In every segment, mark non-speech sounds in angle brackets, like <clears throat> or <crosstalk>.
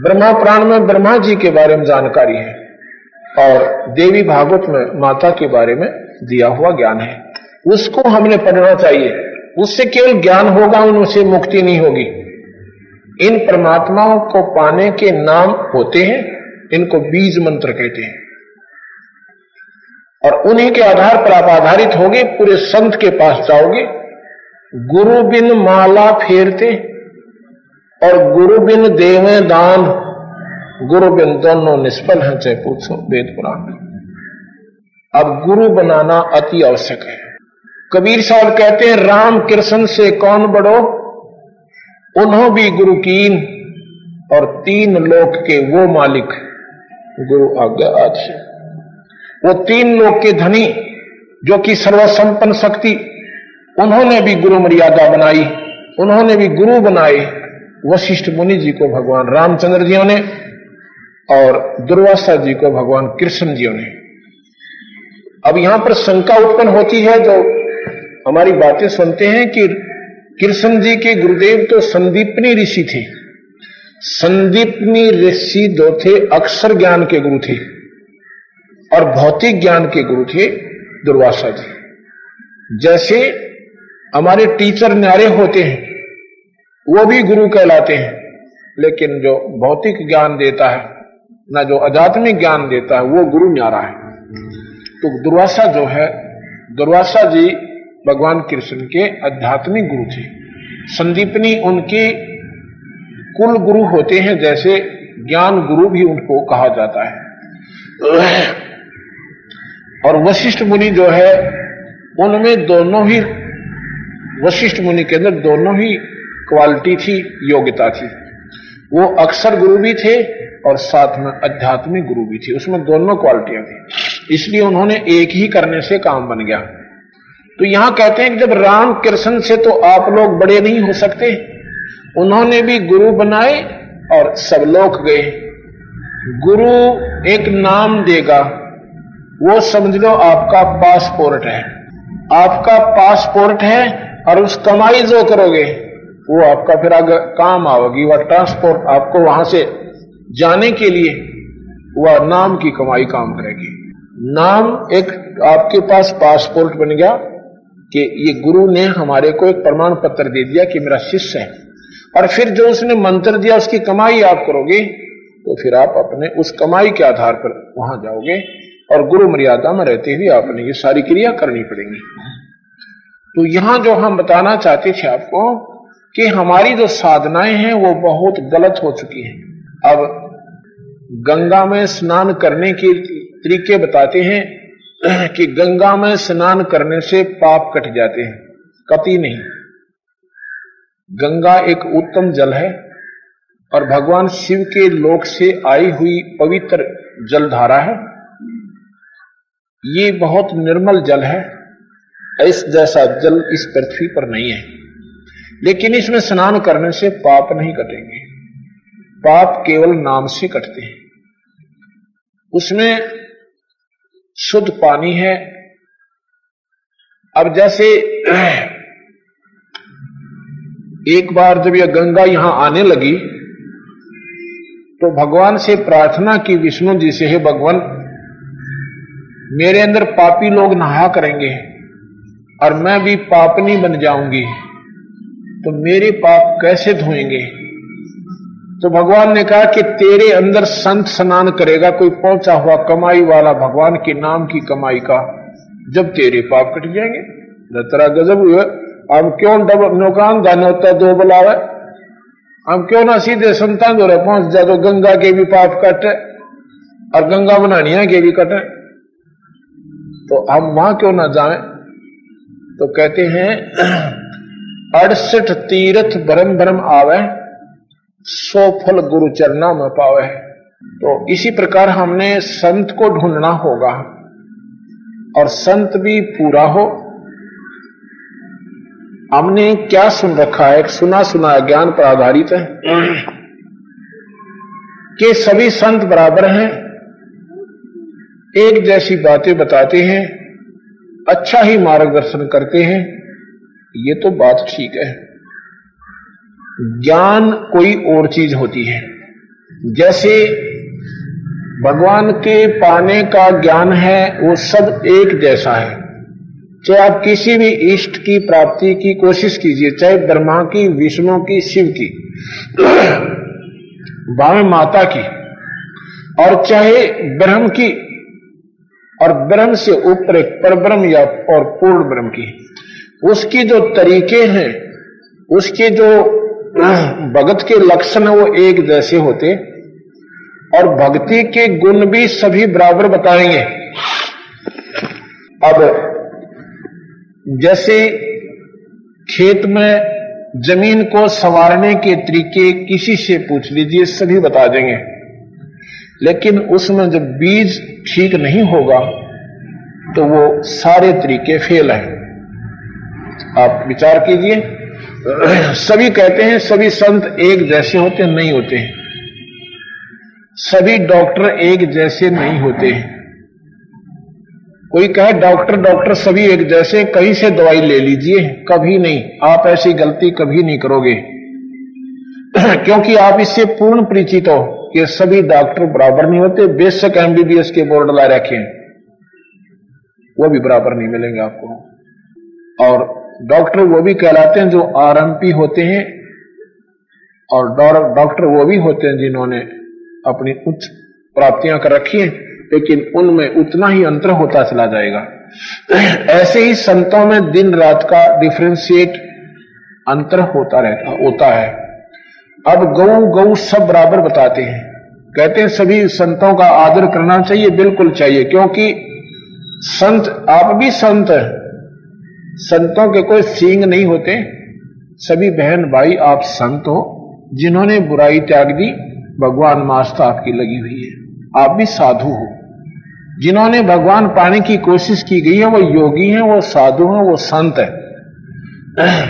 ब्रह्मा पुराण में ब्रह्मा जी के बारे में जानकारी है और देवी भागवत में माता के बारे में दिया हुआ ज्ञान है। उसको हमने पढ़ना चाहिए। उससे केवल ज्ञान होगा, उनसे मुक्ति नहीं होगी। इन परमात्माओं को पाने के नाम होते हैं, इनको बीज मंत्र कहते हैं। और उन्हीं के आधार पर आप आधारित होगे, पूरे संत के पास जाओगे। गुरु बिन माला फेरते और गुरु बिन देवे दान। गुरु बिन दोनों निष्फल हैं, चाहे पूछो, वेद पुराण। अब गुरु बनाना अति आवश्यक है। कबीर साहब कहते हैं, राम कृष्ण से कौन बड़ो? उन्हों भी गुरु कीन, और तीन लोक के वो मालिक गुरु आज्ञा आदि वो तीन लोक के धनी, जो कि सर्वसंपन्न शक्ति, उन्होंने भी गुरु मर्यादा बनाई, उन्होंने भी गुरु बनाए। वशिष्ठ मुनि जी को भगवान रामचंद्र जी ने और दुर्वासा जी को भगवान कृष्ण जी ने। अब यहाँ पर शंका उत्पन्न होती है, जो हमारी बातें सुनते हैं कि कृष्ण जी के गुरुदेव तो संदीपनी ऋषि थे। संदीपनी ऋषि दो थे, अक्षर ज्ञान के गुरु थे और भौतिक ज्ञान के गुरु थे दुर्वासा जी। जैसे हमारे टीचर न्यारे होते हैं वो भी गुरु कहलाते हैं। लेकिन जो भौतिक ज्ञान देता है, ना जो आध्यात्मिक ज्ञान देता है, वो गुरु न्यारा है। तो दुर्वासा जो है, दुर्वासा जी भगवान कृष्ण के आध्यात्मिक गुरु थे। संदीपनी उनके कुल गुरु होते हैं, जैसे ज्ञान गुरु भी उनको कहा जाता है। और वशिष्ठ मुनि जो है, उनमें दोनों ही, वशिष्ठ मुनि के अंदर दोनों ही क्वालिटी थी, योग्यता थी। वो अक्सर गुरु भी थे और साथ में आध्यात्मिक गुरु भी थे। उसमें दोनों क्वालिटियाँ थी। इसलिए उन्होंने एक ही करने से काम बन गया। तो यहाँ कहते हैं कि जब राम कृष्ण से तो आप लोग बड़े नहीं हो सकते। उन्होंने भी गुरु बनाए और सब लोग गए। गुरु एक नाम देगा। वो समझ लो आपका पासपोर्ट है। आपका पासपोर्ट है और उस कमाई जो करोगे वो आपका फिर आगे काम आओगी वह ट्रांसपोर्ट आपको वहाँ से जाने के लिए, वह नाम की कमाई काम करेगी। नाम एक आपके पास पासपोर्ट बन गया कि ये गुरु ने हमारे को एक प्रमाण पत्र दे दिया कि मेरा शिष्य है। और फिर जो उसने मंत्र दिया उसकी कमाई आप करोगे तो फिर आप अपने उस कमाई के आधार पर वहाँ जाओगे और गुरु मर्यादा में रहते हुए आपने ये सारी क्रिया करनी पड़ेगी। तो यहाँ जो हम बताना चाहते थे आपको कि हमारी जो साधनाएँ हैं वो बहुत गलत हो चुकी हैं। अब गंगा में स्नान करने के तरीके बताते हैं कि गंगा में स्नान करने से पाप कट जाते हैं, कति नहीं। गंगा एक उत्तम जल है और भगवान शिव के लोक से आई हुई पवित्र जलधारा है। ये बहुत निर्मल जल है, इस जैसा जल इस पृथ्वी पर नहीं है। लेकिन इसमें स्नान करने से पाप नहीं कटेंगे। पाप केवल नाम से कटते हैं। उसमें शुद्ध पानी है। अब जैसे एक बार जब यह गंगा यहाँ आने लगी तो भगवान से प्रार्थना की, विष्णु जी से, है भगवान, मेरे अंदर पापी लोग नहा करेंगे और मैं भी पापनी बन जाऊँगी। तो मेरे पाप कैसे धोएँगे? तो भगवान ने कहा कि तेरे अंदर संत स्नान करेगा, कोई पहुँचा हुआ कमाई वाला भगवान के नाम की कमाई का, जब तेरे पाप कट जाएँगे। तेरा गजब हुए। हम क्यों नौकान होता दो बुलावे? हम क्यों ना सीधे संतान दो पहुँच जाए तो गंगा के भी पाप कटे और गंगा बनानिया के भी कटे। तो हम वहाँ क्यों ना जाए? तो कहते हैं अड़सठ तीर्थ भरम भरम आवे, सो फल गुरु चरना में पावे। तो इसी प्रकार हमने संत को ढूंढना होगा। और संत भी पूरा हो। हमने क्या सुन रखा है? सुना सुना ज्ञान पर आधारित है। कि सभी संत बराबर हैं, एक जैसी बातें बताते हैं अच्छा ही मार्गदर्शन करते हैं ये तो बात ठीक है। ज्ञान कोई और चीज़ होती है। जैसे भगवान के पाने का ज्ञान है, वो सब एक जैसा है। चाहे आप किसी भी इष्ट की प्राप्ति की कोशिश कीजिए, चाहे ब्रह्मा की, विष्णु की, शिव की बामे माता की, और चाहे ब्रह्म की, और ब्रह्म से ऊपर पर ब्रह्म या और पूर्ण ब्रह्म की। उसकी जो तरीके हैं, उसके जो भगत के लक्षण है, वो एक जैसे होते। और भक्ति के गुण भी सभी बराबर बताएँगे। अब जैसे खेत में ज़मीन को संवारने के तरीके किसी से पूछ लीजिए, सभी बता देंगे। लेकिन उसमें जब बीज ठीक नहीं होगा तो वो सारे तरीके फेल हैं। आप विचार कीजिए। सभी कहते हैं, सभी संत एक जैसे होते हैं, नहीं होते हैं। सभी डॉक्टर एक जैसे नहीं होते हैं। कोई कहे, डॉक्टर डॉक्टर, सभी एक जैसे, कहीं से दवाई ले लीजिए, कभी नहीं। आप ऐसी गलती कभी नहीं करोगे। <clears throat> क्योंकि आप इससे पूर्ण परिचित हो कि सभी डॉक्टर बराबर नहीं होते। बेशक एमबीबीएस के बोर्ड ला रखे। वो भी बराबर नहीं मिलेंगे आपको। और डॉक्टर वो भी कहलाते हैं जो आरएमपी होते हैं, और डॉक्टर वो भी होते हैं जिन्होंने अपनी उच्च प्राप्तियाँ कर रखी हैं, लेकिन उनमें उतना ही अंतर होता चला जाएगा। ऐसे ही संतों में दिन रात का डिफ्रेंशिएट अंतर होता रहता, होता है। अब गौ गौ सब बराबर बताते हैं। कहते हैं सभी संतों का आदर करना चाहिए, बिल्कुल चाहिए, क्योंकि संत, आप भी संत है। संतों के कोई सींग नहीं होते। सभी बहन भाई आप संत हो, जिन्होंने बुराई त्याग दी, भगवान मास्ता आपकी लगी हुई है। आप भी साधु हो। जिन्होंने भगवान पाने की कोशिश की गई है, वो योगी हैं, वो साधु हैं, वो संत है। <clears throat>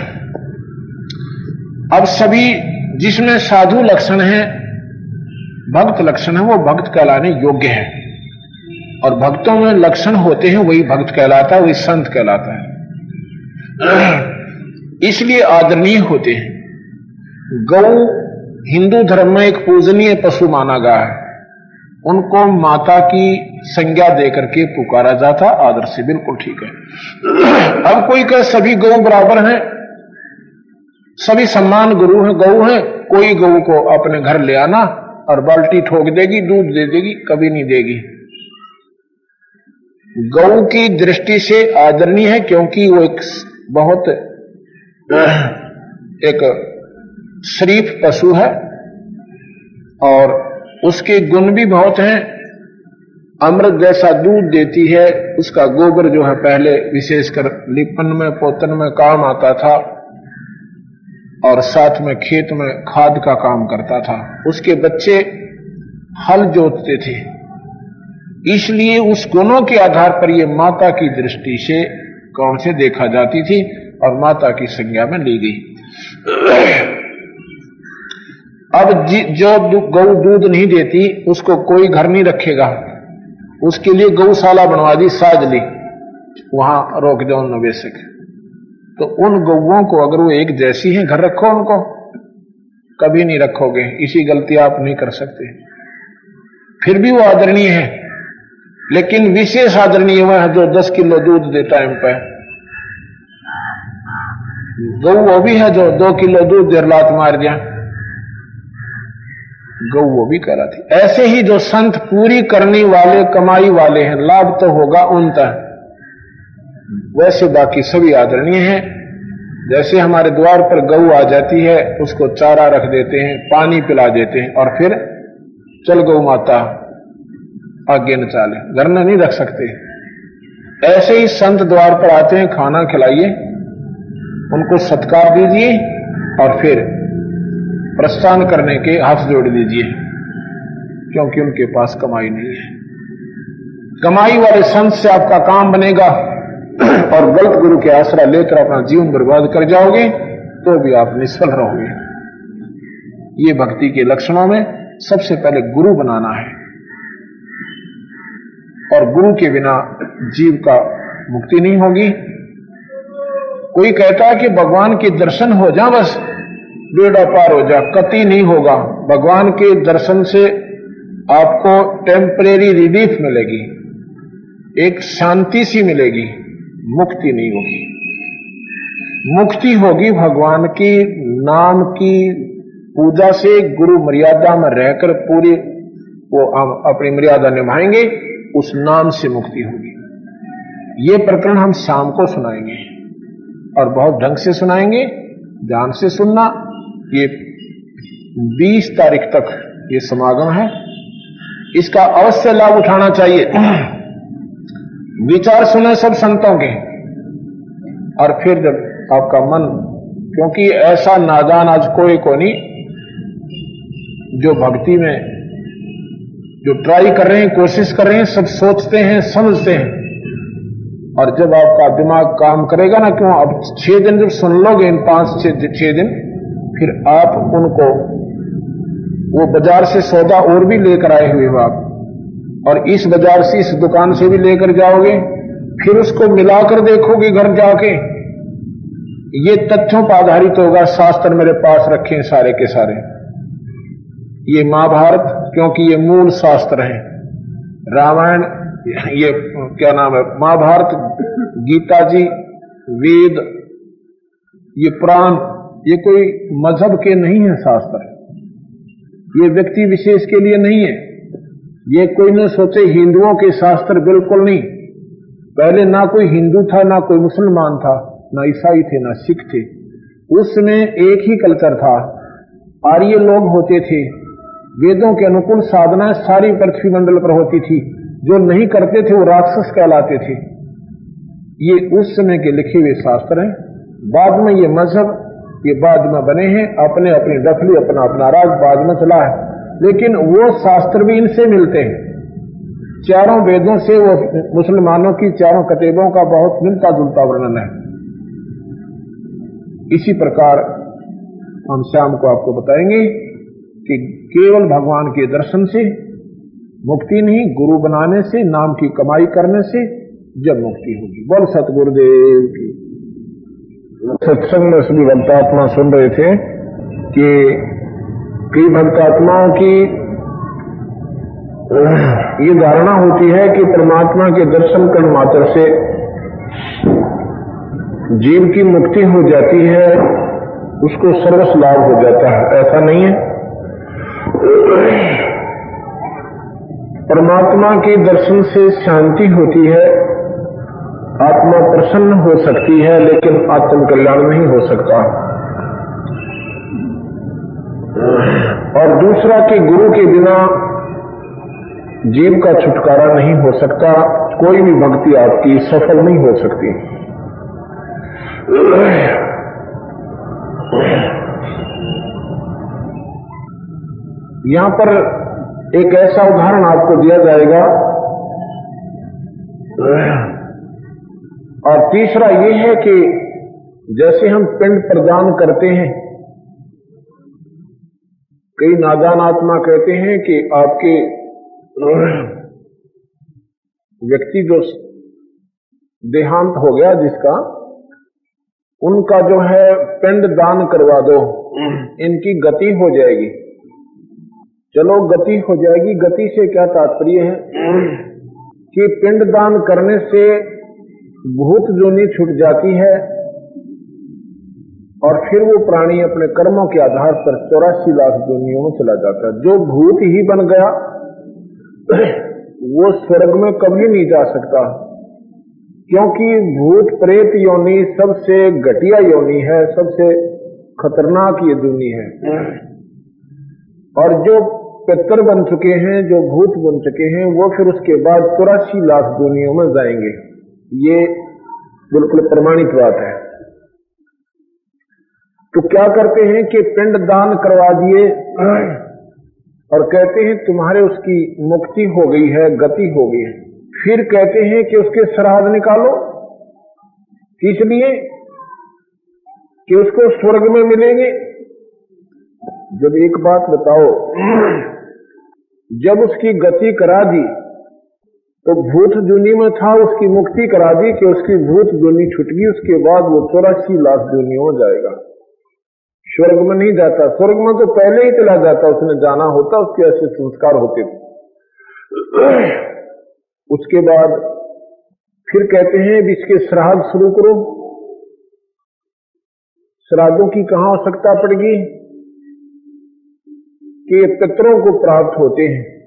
अब सभी जिसमें साधु लक्षण है, भक्त लक्षण है, वो भक्त कहलाने योग्य है। और भक्तों में लक्षण होते हैं, वही भक्त कहलाता है, वही संत कहलाता है। <clears throat> इसलिए आदरणीय होते हैं। गौ हिंदू धर्म में एक पूजनीय पशु माना गया है। उनको माता की संज्ञा देकर के पुकारा जाता, आदर से बिल्कुल ठीक है। <clears throat> अब कोई कह, सभी गौ बराबर हैं, सभी सम्मान गुरु हैं, गौ हैं, कोई गौ को अपने घर ले आना और बाल्टी ठोक देगी, दूध दे देगी, कभी नहीं देगी। गौ की दृष्टि से आदरणीय है क्योंकि वो एक बहुत एक शरीफ पशु है और उसके गुण भी बहुत हैं। अमृत जैसा दूध देती है, उसका गोबर जो है पहले विशेषकर लिपन में, पोतन में काम आता था और साथ में खेत में खाद का काम करता था। उसके बच्चे हल जोतते थे। इसलिए उस गुणों के आधार पर यह माता की दृष्टि से कौन से देखा जाती थी और माता की संज्ञा में ली गई। अब जो गौ दूध नहीं देती, उसको कोई घर नहीं रखेगा। उसके लिए गौशाला बनवा दी साजली वहाँ रोक दो नवेशक। तो उन गौओं को अगर वो एक जैसी है, घर रखो उनको। कभी नहीं रखोगे। इसी गलती आप नहीं कर सकते। फिर भी वो आदरणीय है। लेकिन विशेष आदरणीय वह है जो दस किलो दूध दे टाइम पर। गौ वो भी है जो दो किलो दूध देर लात मार दिया। गौ वो भी कहलाती ऐसे ही जो संत पूरी करने वाले, कमाई वाले हैं, लाभ तो होगा उन तक वैसे बाकी सभी आदरणीय हैं। जैसे हमारे द्वार पर गऊ आ जाती है, उसको चारा रख देते हैं, पानी पिला देते हैं और फिर चल गौ माता, आगे न चाले। में नहीं रख सकते। ऐसे ही संत द्वार पर आते हैं, खाना खिलाइए। उनको सत्कार दीजिए और फिर प्रस्थान करने के हाथ जोड़ दीजिए, क्योंकि उनके पास कमाई नहीं है। कमाई वाले संत से आपका काम बनेगा <clears throat> और गलत गुरु के आसरा लेकर अपना जीवन बर्बाद कर जाओगे तो भी आप निष्फल रहोगे। ये भक्ति के लक्षणों में सबसे पहले गुरु बनाना है। और गुरु के बिना जीव का मुक्ति नहीं होगी। कोई कहता है कि भगवान के दर्शन हो जा बस, बेड़ा पार हो जा, कति नहीं होगा। भगवान के दर्शन से आपको टेम्परेरी रिलीफ मिलेगी। एक शांति सी मिलेगी, मुक्ति नहीं होगी। मुक्ति होगी भगवान की नाम की पूजा से, गुरु मर्यादा में रहकर पूरी वो अपनी मर्यादा निभाएँगे, उस नाम से मुक्ति होगी। ये प्रकरण हम शाम को सुनाएँगे। और बहुत ढंग से सुनाएँगे, ध्यान से सुनना। ये 20 तारीख तक ये समागम है। इसका अवश्य लाभ उठाना चाहिए। विचार सुने सब संतों के। और फिर जब आपका मन, क्योंकि ऐसा नादान आज कोई को नहीं, जो भक्ति में, जो ट्राई कर रहे हैं, कोशिश कर रहे हैं, सब सोचते हैं, समझते हैं। और जब आपका दिमाग काम करेगा ना, क्यों? अब छह दिन जब सुन लोगे, इन पाँच छह दिन फिर आप उनको, वो बाज़ार से सौदा और भी लेकर आए हुए हो आप। और इस बाज़ार से, इस दुकान से भी लेकर जाओगे, फिर उसको मिलाकर देखोगे घर जाके, ये तथ्यों पर आधारित होगा, शास्त्र मेरे पास रखे सारे के सारे। ये महाभारत, क्योंकि ये मूल शास्त्र है। रामायण ये, क्या नाम है, महाभारत, गीता जी, वेद, ये पुराण, ये कोई मज़हब के नहीं है शास्त्र। ये व्यक्ति विशेष के लिए नहीं है। ये कोई न सोचे हिंदुओं के शास्त्र बिल्कुल नहीं। पहले ना कोई हिंदू था, ना कोई मुसलमान था, ना ईसाई थे, ना सिख थे। उसमें एक ही कल्चर था। आर्य लोग होते थे। वेदों के अनुकूल साधना सारी पृथ्वी मंडल पर होती थी। जो नहीं करते थे, वो राक्षस कहलाते थे। ये उस समय के लिखे हुए शास्त्र हैं। बाद में ये मज़हब, ये बाद में बने हैं। अपने अपनी डफली, अपना अपना राज बाद में चला है। लेकिन वो शास्त्र भी इनसे मिलते हैं। चारों वेदों से वो मुसलमानों की चारों कतेबों का बहुत मिलता जुलता वर्णन है। इसी प्रकार हम शाम को आपको बताएँगे कि केवल भगवान के दर्शन से मुक्ति नहीं, गुरु बनाने से, नाम की कमाई करने से जब मुक्ति होगी। बोल सतगुरुदेव की सत्संग में सभी भक्तात्मा सुन रहे थे कि कई भक्तात्माओं की ये धारणा होती है कि परमात्मा के दर्शन कर मात्र से जीव की मुक्ति हो जाती है, उसको सर्वस लाभ हो जाता है। ऐसा नहीं है। परमात्मा के दर्शन से शांति होती है, आत्मा प्रसन्न हो सकती है, लेकिन आत्म कल्याण नहीं हो सकता। और दूसरा कि गुरु के बिना जीव का छुटकारा नहीं हो सकता, कोई भी भक्ति आपकी सफल नहीं हो सकती। यहाँ पर एक ऐसा उदाहरण आपको दिया जाएगा। और तीसरा ये है कि जैसे हम पिंड प्रदान करते हैं, कई नादान आत्मा कहते हैं कि आपके व्यक्ति जो देहांत हो गया जिसका, उनका जो है पिंड दान करवा दो, इनकी गति हो जाएगी। चलो गति हो जाएगी। गति से क्या तात्पर्य है? कि पिंड दान करने से भूत जोनी छूट जाती है और फिर वो प्राणी अपने कर्मों के आधार पर चौरासी लाख जोनियों में चला जाता है। जो भूत ही बन गया, वो स्वर्ग में कभी नहीं जा सकता। क्योंकि भूत प्रेत योनि सबसे घटिया योनि है, सबसे खतरनाक ये दुनी है। और जो पितर बन चुके हैं, जो भूत बन चुके हैं, वो फिर उसके बाद चौरासी लाख दुनियों में जाएँगे। ये बिल्कुल प्रमाणित बात है। तो क्या करते हैं कि पिंड दान करवा दिए और कहते हैं, तुम्हारे उसकी मुक्ति हो गई है, गति हो गई है। फिर कहते हैं कि उसके श्राद्ध निकालो। इसलिए कि उसको स्वर्ग में मिलेंगे। जब एक बात बताओ जब उसकी गति करा दी तो भूत दुनी में था, उसकी मुक्ति करा दी कि उसकी भूत दुनी छुट गई, उसके बाद वो चौरासी लाख दुनी हो जाएगा। स्वर्ग में नहीं जाता। स्वर्ग में तो पहले ही चला जाता, उसने जाना होता, उसके ऐसे संस्कार होते थे। <clears throat> उसके बाद फिर कहते हैं इसके श्राद्ध शुरू करो। श्राद्धों की कहा आवश्यकता पड़ेगी कि ये पितरों को प्राप्त होते हैं।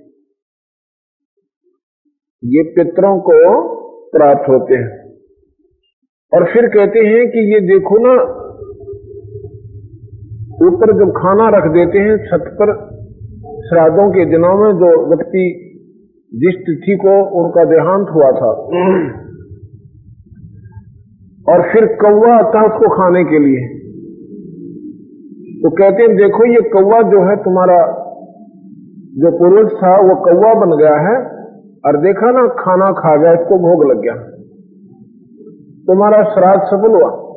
ये पितरों को प्राप्त होते हैं। और फिर कहते हैं कि ये देखो ना, ऊपर जब खाना रख देते हैं छत पर, श्राद्धों के दिनों में जो व्यक्ति जिस तिथि को उनका देहांत हुआ था, और फिर कौवा आता उसको खाने के लिए। तो कहते हैं, देखो, ये कौवा जो है तुम्हारा जो पुरुष था, वो कौवा बन गया है और देखा ना, खाना खा गया, इसको भोग लग गया। तुम्हारा श्राद्ध सफल हुआ।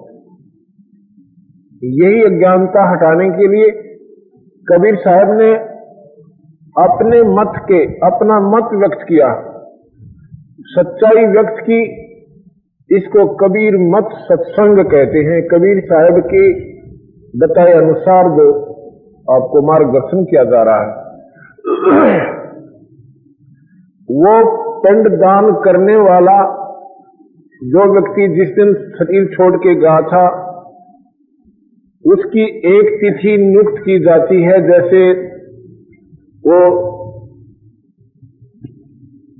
यही अज्ञानता हटाने के लिए कबीर साहब ने अपने मत के, अपना मत व्यक्त किया। सच्चाई व्यक्त की, इसको कबीर मत सत्संग कहते हैं। कबीर साहब के बताए अनुसार जो आपको मार्गदर्शन किया जा रहा है, वो पिंड दान करने वाला जो व्यक्ति जिस दिन शरीर छोड़ के गया था, उसकी एक तिथि नियुक्त की जाती है, जैसे वो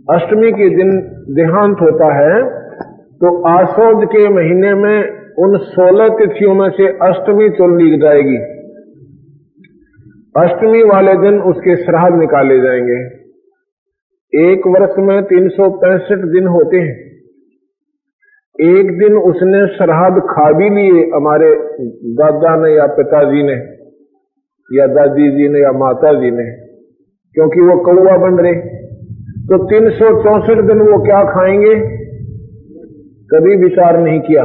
अष्टमी के दिन देहांत होता है तो आसोद के महीने में उन सोलह तिथियों में से अष्टमी चुन ली जाएगी। अष्टमी वाले दिन उसके श्राद्ध निकाले जाएँगे। एक वर्ष में तीन सौ पैंसठ दिन होते हैं। एक दिन उसने श्राद्ध खा भी लिए हमारे दादा ने या पिताजी ने, या दादी जी ने या माता जी ने, क्योंकि वो कौआ बन रहे। तो तीन सौ चौसठ दिन वो क्या खाएँगे? कभी विचार नहीं किया।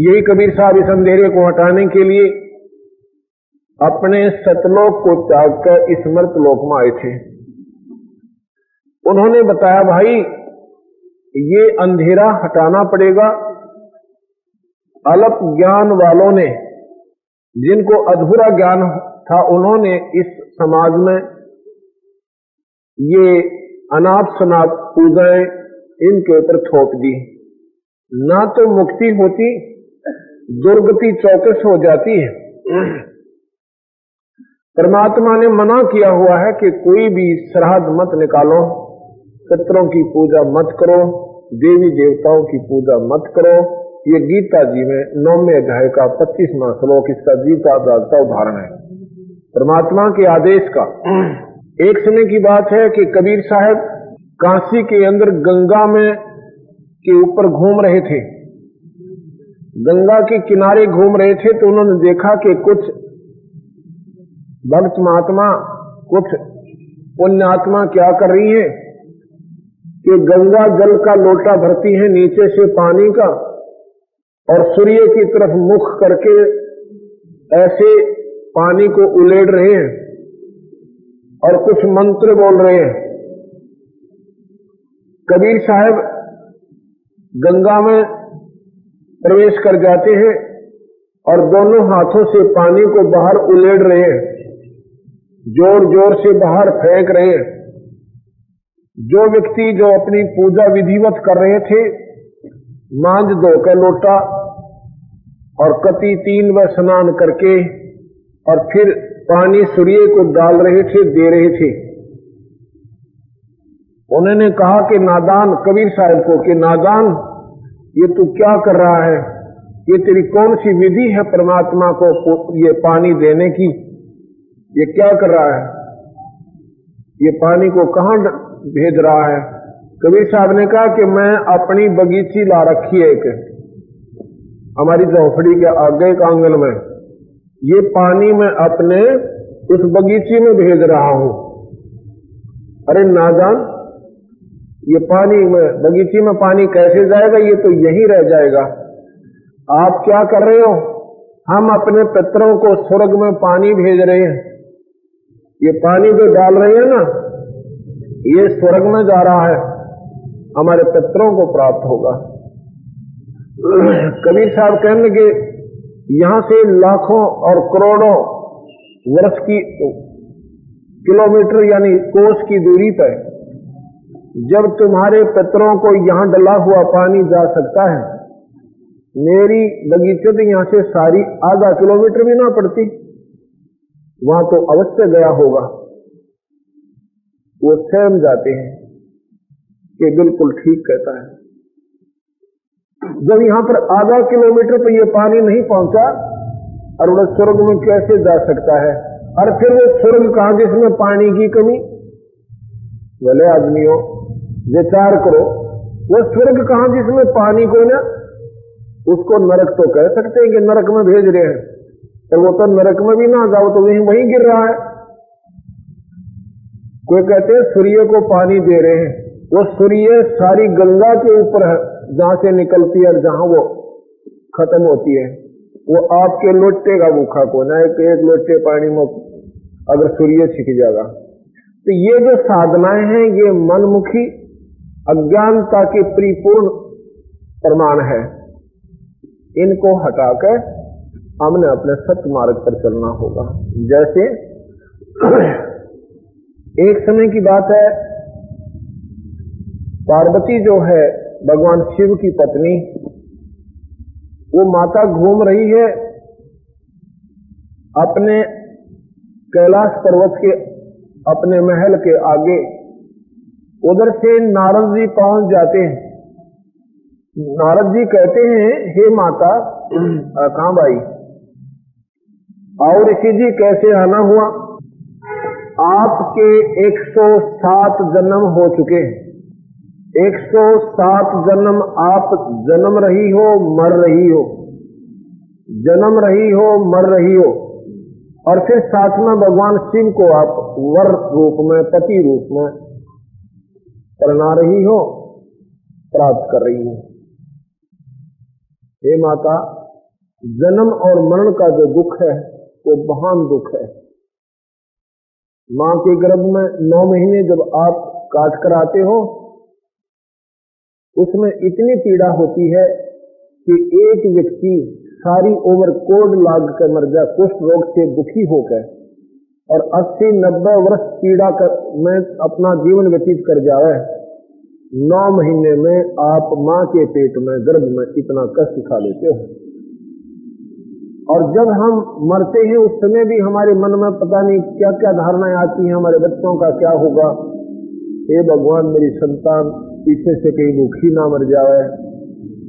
यही कबीर साहब इस अंधेरे को हटाने के लिए अपने सतलोक को त्याग कर इस मृत लोक में आए थे। उन्होंने बताया, भाई, ये अंधेरा हटाना पड़ेगा। अल्प ज्ञान वालों ने, जिनको अधूरा ज्ञान था, उन्होंने इस समाज में ये अनाप शनाप पूजाएँ इनके ऊपर थोप दी। ना तो मुक्ति होती दुर्गति चौकस हो जाती है। परमात्मा ने मना किया हुआ है कि कोई भी श्राद्ध मत निकालो, पितरों की पूजा मत करो, देवी देवताओं की पूजा मत करो। ये गीता जी में नौवे अध्याय का पच्चीसवा श्लोक, इसका गीता का उदाहरण है। परमात्मा के आदेश का एक समय की बात है कि कबीर साहब काशी के अंदर गंगा में के ऊपर घूम रहे थे। गंगा के किनारे घूम रहे थे तो उन्होंने देखा कि कुछ भक्त महात्मा, कुछ पुण्यात्मा क्या कर रही है कि गंगा जल का लोटा भरती है नीचे से पानी का और सूर्य की तरफ़ मुख करके ऐसे पानी को उलेड़ रहे हैं और कुछ मंत्र बोल रहे हैं। कबीर साहब गंगा में प्रवेश कर जाते हैं और दोनों हाथों से पानी को बाहर उलेड़ रहे हैं। ज़ोर ज़ोर से बाहर फेंक रहे हैं। जो व्यक्ति जो अपनी पूजा विधिवत कर रहे थे मांझ धोकर लोटा और कति तीन व स्नान करके और फिर पानी सूर्य को डाल रहे थे, दे रहे थे। उन्होंने कहा कि नादान, कबीर साहब को कि नादान ये तू क्या कर रहा है? ये तेरी कौन सी विधि है परमात्मा को ये पानी देने की? ये क्या कर रहा है? ये पानी को कहाँ भेज रहा है? कबीर साहब ने कहा कि मैं अपनी बगीची ला रखी है एक। हमारी झोपड़ी के आगे का आँगन में। ये पानी मैं अपने उस बगीचे में भेज रहा हूँ। अरे नादान ये पानी में बगीचे में पानी कैसे जाएगा? ये तो यही रह जाएगा। आप क्या कर रहे हो? हम अपने पितरों को स्वर्ग में पानी भेज रहे हैं। ये पानी जो डाल रहे हैं ना, ये स्वर्ग में जा रहा है। हमारे पितरों को प्राप्त होगा। <clears throat> कबीर साहब कहने लगे, यहाँ से लाखों और करोड़ों वर्ष की किलोमीटर यानी कोस की दूरी पर जब तुम्हारे पितरों को यहाँ डला हुआ पानी जा सकता है, मेरी बगीचे तो यहाँ से सारी आधा किलोमीटर भी ना पड़ती, वहाँ तो अवश्य गया होगा। वो स्वयं जाते हैं कि बिल्कुल ठीक कहता है। जब यहाँ पर आधा किलोमीटर पर यह पानी नहीं पहुँचा और वह स्वर्ग में कैसे जा सकता है? और फिर वो स्वर्ग कहा जिसमें पानी की कमी? भले आदमियों विचार करो। वो स्वर्ग कहा जिसमें पानी को ना, उसको नरक तो कह सकते हैं कि नरक में भेज रहे हैं। तो वो तो नरक में भी ना जाओ तो वहीं वहीं गिर रहा है। कोई कहते हैं, सूर्य को पानी दे रहे हैं। वो सूर्य सारी गंगा के ऊपर है, जहाँ से निकलती है और जहाँ वो खत्म होती है। वो आपके लोटे का भूखा को, ना एक एक लोटे पानी में अगर सूर्य छिक जाएगा। तो ये जो साधनाएँ हैं, ये मनमुखी अज्ञानता के परिपूर्ण प्रमाण है। इनको हटाकर हमने अपने सत्य मार्ग पर चलना होगा। जैसे एक समय की बात है, पार्वती जो है, भगवान शिव की पत्नी, वो माता घूम रही है अपने कैलाश पर्वत के अपने महल के आगे। उधर से नारद जी पहुँच जाते हैं। नारद जी कहते हैं, हे माता कहा भाई? और ऋषि जी कैसे आना हुआ? आपके 107 जन्म हो चुके हैं। 107 जन्म आप जन्म रही हो, मर रही हो। जन्म रही हो, मर रही हो। और फिर साथ में भगवान शिव को आप वर रूप में, पति रूप में करना रही हो, प्राप्त कर रही हो। हे माता, जन्म और मरण का जो दुख है, वो महान दुख है। माँ के गर्भ में नौ महीने जब आप काट कर आते हो, उसमें इतनी पीड़ा होती है कि एक व्यक्ति सारी उम्र कोड लाग कर मर जाए कुष्ठ रोग से दुखी होकर और 80-90 वर्ष पीड़ा कर में अपना जीवन व्यतीत कर जाए, नौ महीने में आप माँ के पेट में, गर्भ में इतना कष्ट खा लेते हो। और जब हम मरते हैं, उस समय भी हमारे मन में पता नहीं क्या क्या धारणाएँ आती हैं, हमारे बच्चों का क्या होगा। हे भगवान, मेरी संतान पीछे से कहीं भूखी ना मर जाए।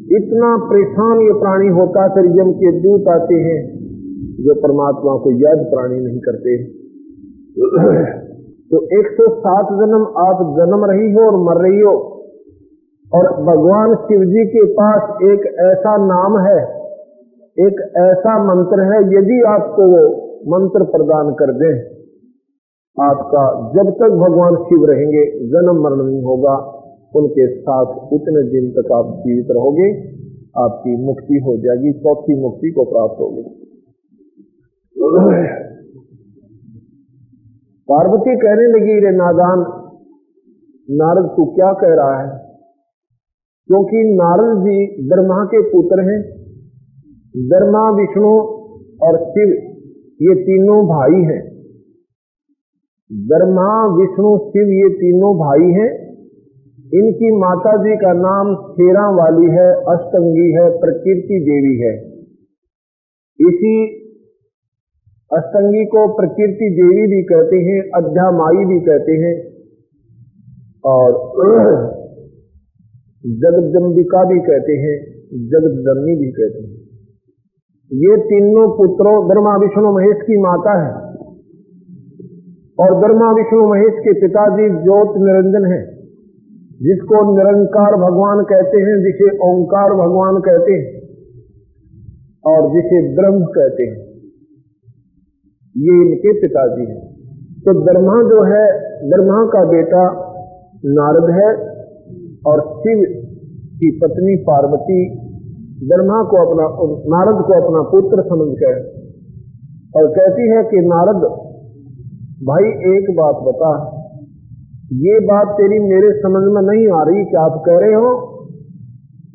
इतना परेशान ये प्राणी होता फिर यम के दूत आते हैं, जो परमात्मा को याद प्राणी नहीं करते तो 107 जन्म आप जन्म रही हो और मर रही हो, और भगवान शिव जी के पास एक ऐसा नाम है, एक ऐसा मंत्र है, यदि आपको वो मंत्र प्रदान कर दें, आपका जब तक भगवान शिव रहेंगे, जन्म मरण नहीं होगा। उनके साथ उतने दिन तक आप जीवित रहोगे, आपकी मुक्ति हो जाएगी, चौथी मुक्ति को प्राप्त होगी। पार्वती कहने लगी, रे नादान, नारद, तू क्या कह रहा है? क्योंकि नारद जी ब्रह्मा के पुत्र हैं। ब्रह्मा, विष्णु और शिव, ये तीनों भाई हैं। ब्रह्मा, विष्णु, शिव ये तीनों भाई हैं। इनकी माता जी का नाम शेरा वाली है अष्टंगी है प्रकृति देवी है। इसी अष्टंगी को प्रकृति देवी भी कहते हैं, अध्यामाई भी कहते हैं। और जगदम्बिका भी कहते हैं जगदम्बी भी कहते हैं। ये तीनों पुत्रों, ब्रह्मा, विष्णु, महेश की माता है। और ब्रह्मा, विष्णु, महेश के पिताजी ज्योत निरंजन है। जिसको निरंकार भगवान कहते हैं, जिसे ओंकार भगवान कहते हैं और जिसे ब्रह्म कहते हैं। ये इनके पिताजी हैं। तो ब्रह्मा जो है, ब्रह्मा का बेटा नारद है और शिव की पत्नी पार्वती ब्रह्मा को अपना, नारद को अपना पुत्र समझकर और कहती है कि नारद, भाई एक बात बता ये बात तेरी मेरे समझ में नहीं आ रही कि आप कह रहे हो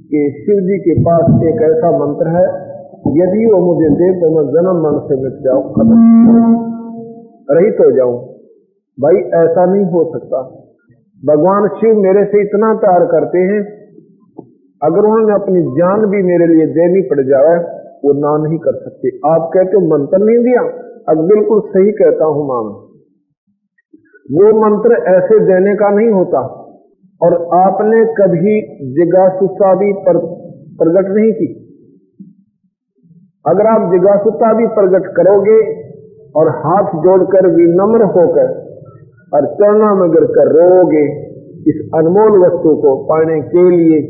कि शिव जी के पास एक ऐसा मंत्र है, यदि वो मुझे दे तो मैं जन्म मन से मिट जाऊँ, खत्म। रहित हो जाऊँ। भाई, ऐसा नहीं हो सकता। भगवान शिव मेरे से इतना प्यार करते हैं, अगर उन्होंने अपनी जान भी मेरे लिए देनी पड़ जाए, वो ना नहीं कर सकते। आप कहते हो, मंत्र नहीं दिया? अब बिल्कुल सही कहता हूँ, माम। वो मंत्र ऐसे देने का नहीं होता। और आपने कभी जिज्ञासुता भी पर, प्रकट नहीं की। अगर आप जिज्ञासुता भी प्रकट करोगे और हाथ जोड़कर विनम्र होकर और चरणा में गिर कर रोगे इस अनमोल वस्तु को पाने के लिए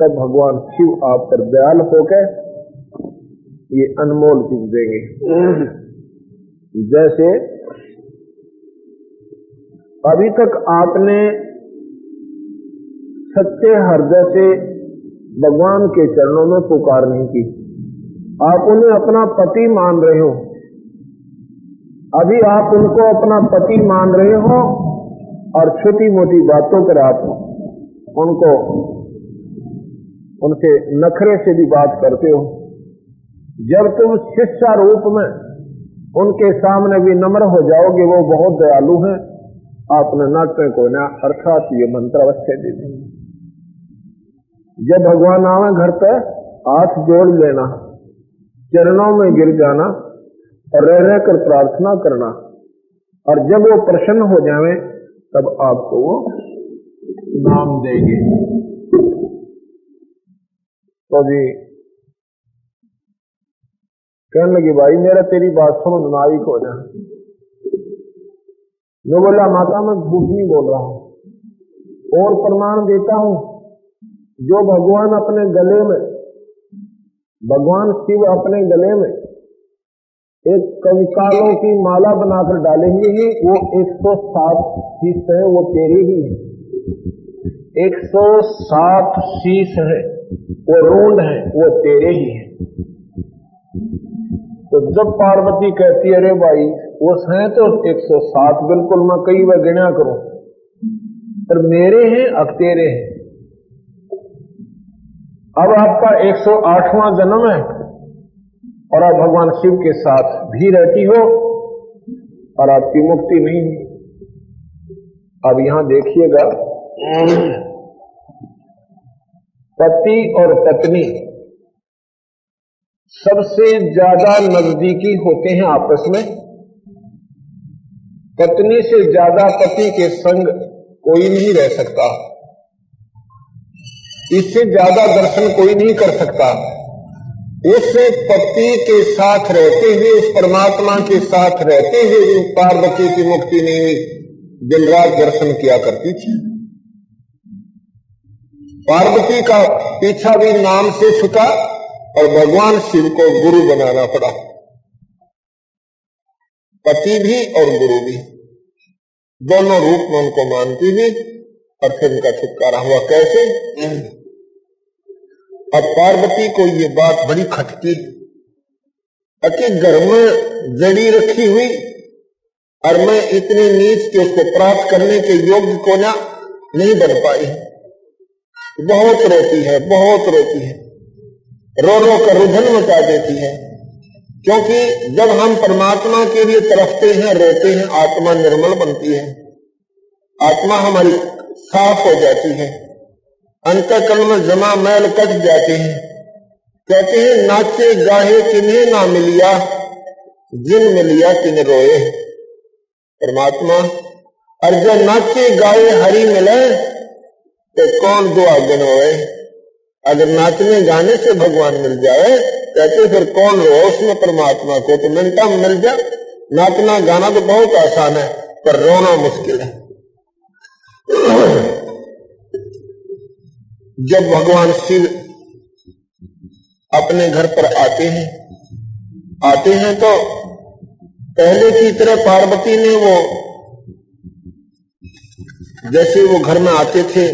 तब भगवान शिव आप पर दयाल होकर ये अनमोल चीज़ देंगे। जैसे अभी तक आपने सच्चे हृदय से भगवान के चरणों में पुकार नहीं की। आप उन्हें अपना पति मान रहे हो। अभी आप उनको अपना पति मान रहे हो और छोटी मोटी बातों पर आप उनको उनसे नखरे से भी बात करते हो। जब तुम शिष्या रूप में उनके सामने भी नम्र हो जाओगे, वो बहुत दयालु हैं। आपने नाट्य को ना अर्थात ये मंत्र अवश्य दे देंगे जब भगवान आवे घर पर हाथ जोड़ लेना, चरणों में गिर जाना, और रह रह कर प्रार्थना करना, और जब वो प्रसन्न हो जावे, तब आपको वो नाम देंगे। तो जी, कहने लगी, भाई, मेरा तेरी बात समझ में को ना मैं बोला, माता, मैं झूठ नहीं बोल रहा हूँ। और प्रमाण देता हूँ। जो भगवान अपने गले में, भगवान शिव अपने गले में एक कंकालों की माला बनाकर डालेंगे ही, वो 107 शीश है, वो तेरे ही है। 107 शीश है, वो रोंड है, वो तेरे ही है। तो जब पार्वती कहती है, अरे भाई वो है तो 107 बिल्कुल मैं कई बार गिना करूँ। पर मेरे हैं अब तेरे हैं। अब आपका 108वां जन्म है और आप भगवान शिव के साथ भी रहती हो और आपकी मुक्ति नहीं है। अब यहाँ देखिएगा, पति और पत्नी सबसे ज़्यादा नजदीकी होते हैं आपस में। पत्नी से ज़्यादा पति के संग कोई नहीं रह सकता। इससे ज़्यादा दर्शन कोई नहीं कर सकता। उस पति के साथ रहते हुए, उस परमात्मा के साथ रहते हुए जो पार्वती की मुक्ति हुई दिन रात दर्शन किया करती थी। पार्वती का पीछा भी नाम से छुटा और भगवान शिव को गुरु बनाना पड़ा। पति भी और गुरु भी। दोनों रूप में उनको मानती भी और फिर उनका छुटकारा हुआ कैसे? अब पार्वती को ये बात बड़ी खटकी। कि घर में जड़ी रखी हुई और मैं इतने नीच के उसको प्राप्त करने के योग्य को ना नहीं बन पाई। बहुत रोती है बहुत रोती है। रो रो कर रुधन मचा देती है। क्योंकि जब हम परमात्मा के लिए तरफते हैं, रोते हैं, आत्मा निर्मल बनती है। आत्मा हमारी साफ़ हो जाती है। अंतकरण में जमा मैल कट जाते हैं। कहते हैं, नाचे गाहे किन्हें ना मिलिया, जिन मिलिया किन रोए। परमात्मा, और नाचे गाए हरी मिले तो कौन दुआ होए? अगर नाचने गाने से भगवान मिल जाए, कहते फिर कौन रो? उसमें परमात्मा को तो मिनटा में मिल जाए नाचना, गाना तो बहुत आसान है, पर रोना मुश्किल है। जब भगवान शिव अपने घर पर आते हैं आते हैं तो पहले की तरह पार्वती ने वो, जैसे वो घर में आते थे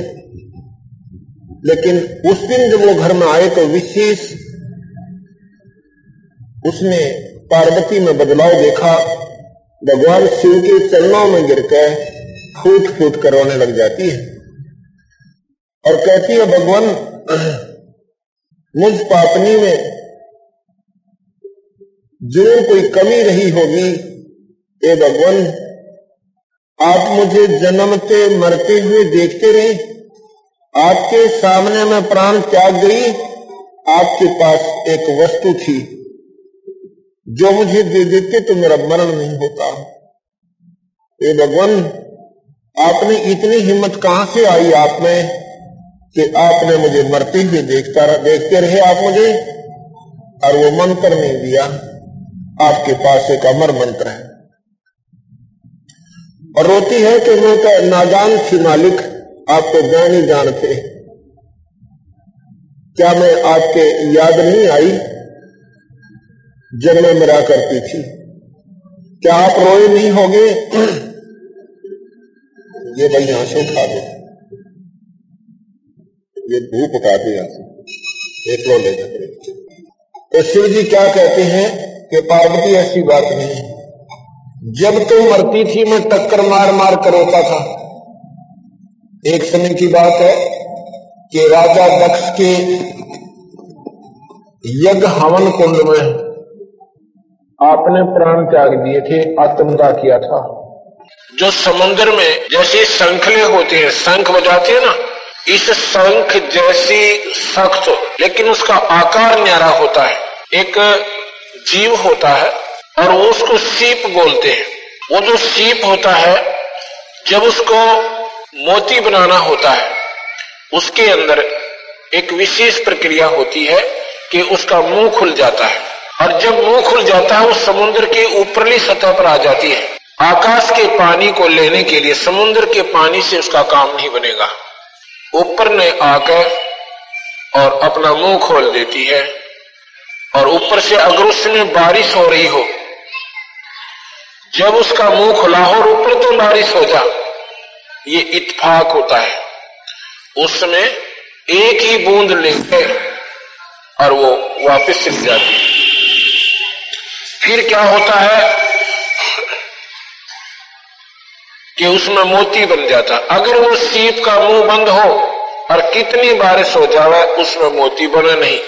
लेकिन उस दिन जब वो घर में आए तो विशेष उसने पार्वती में बदलाव देखा। भगवान शिव के चरणों में गिरकर फूट फूट कर रोने लग जाती है और कहती है, भगवान, मुझ पापनी में ज़रूर कोई कमी रही होगी ए भगवान, आप मुझे जन्मते मरते हुए देखते रहे। आपके सामने में प्राण त्याग गई, आपके पास एक वस्तु थी, जो मुझे दे देते तो मेरा मरण नहीं होता। ये भगवान, आपने इतनी हिम्मत कहाँ से आई आप में, कि आपने मुझे मरते हुए देखता रहा, देखते रहे आप मुझे, और वो मंत्र नहीं दिया। आपके पास एक अमर मंत्र है। और रोती है कि मैं नाजान थी मालिक आप तो ज्ञान ही जानते। क्या मैं आपके याद नहीं आई जब मैं मरा करती थी? क्या आप रोए नहीं होगे? ये भाई यहाँ से उठा दो ये धूप उठा दे यहाँ से एक लो ले जाते तो शिव जी क्या कहते हैं कि पार्वती, ऐसी बात नहीं। जब तो मरती थी, मैं टक्कर मार मार कर रोता था। एक समय की बात है कि राजा दक्ष के यज्ञ हवन कुंड में आपने प्राण त्याग दिए थे, आत्मदा किया था। जो समुद्र में जैसे शंखले होते हैं, शंख बजाते हैं ना, इस शंख जैसी सख्त लेकिन उसका आकार न्यारा होता है, एक जीव होता है, और उसको सीप बोलते हैं। वो जो सीप होता है, जब उसको मोती बनाना होता है। उसके अंदर एक विशेष प्रक्रिया होती है कि उसका मुँह खुल जाता है। और जब मुँह खुल जाता है, वो समुद्र की ऊपरली सतह पर आ जाती है। आकाश के पानी को लेने के लिए समुद्र के पानी से उसका काम नहीं बनेगा। ऊपर ने आकर और अपना मुँह खोल देती है। और ऊपर से अगर उसमें बारिश हो रही हो, जब उसका मुँह खुला हो और ऊपर तो बारिश हो जा ये इतफाक होता है। उसमें एक ही बूंद लेकर और वो वापस चली जाती है। फिर क्या होता है कि उसमें मोती बन जाता। अगर वो सीप का मुँह बंद हो और कितनी बारिश हो जावे, उसमें मोती बने नहीं।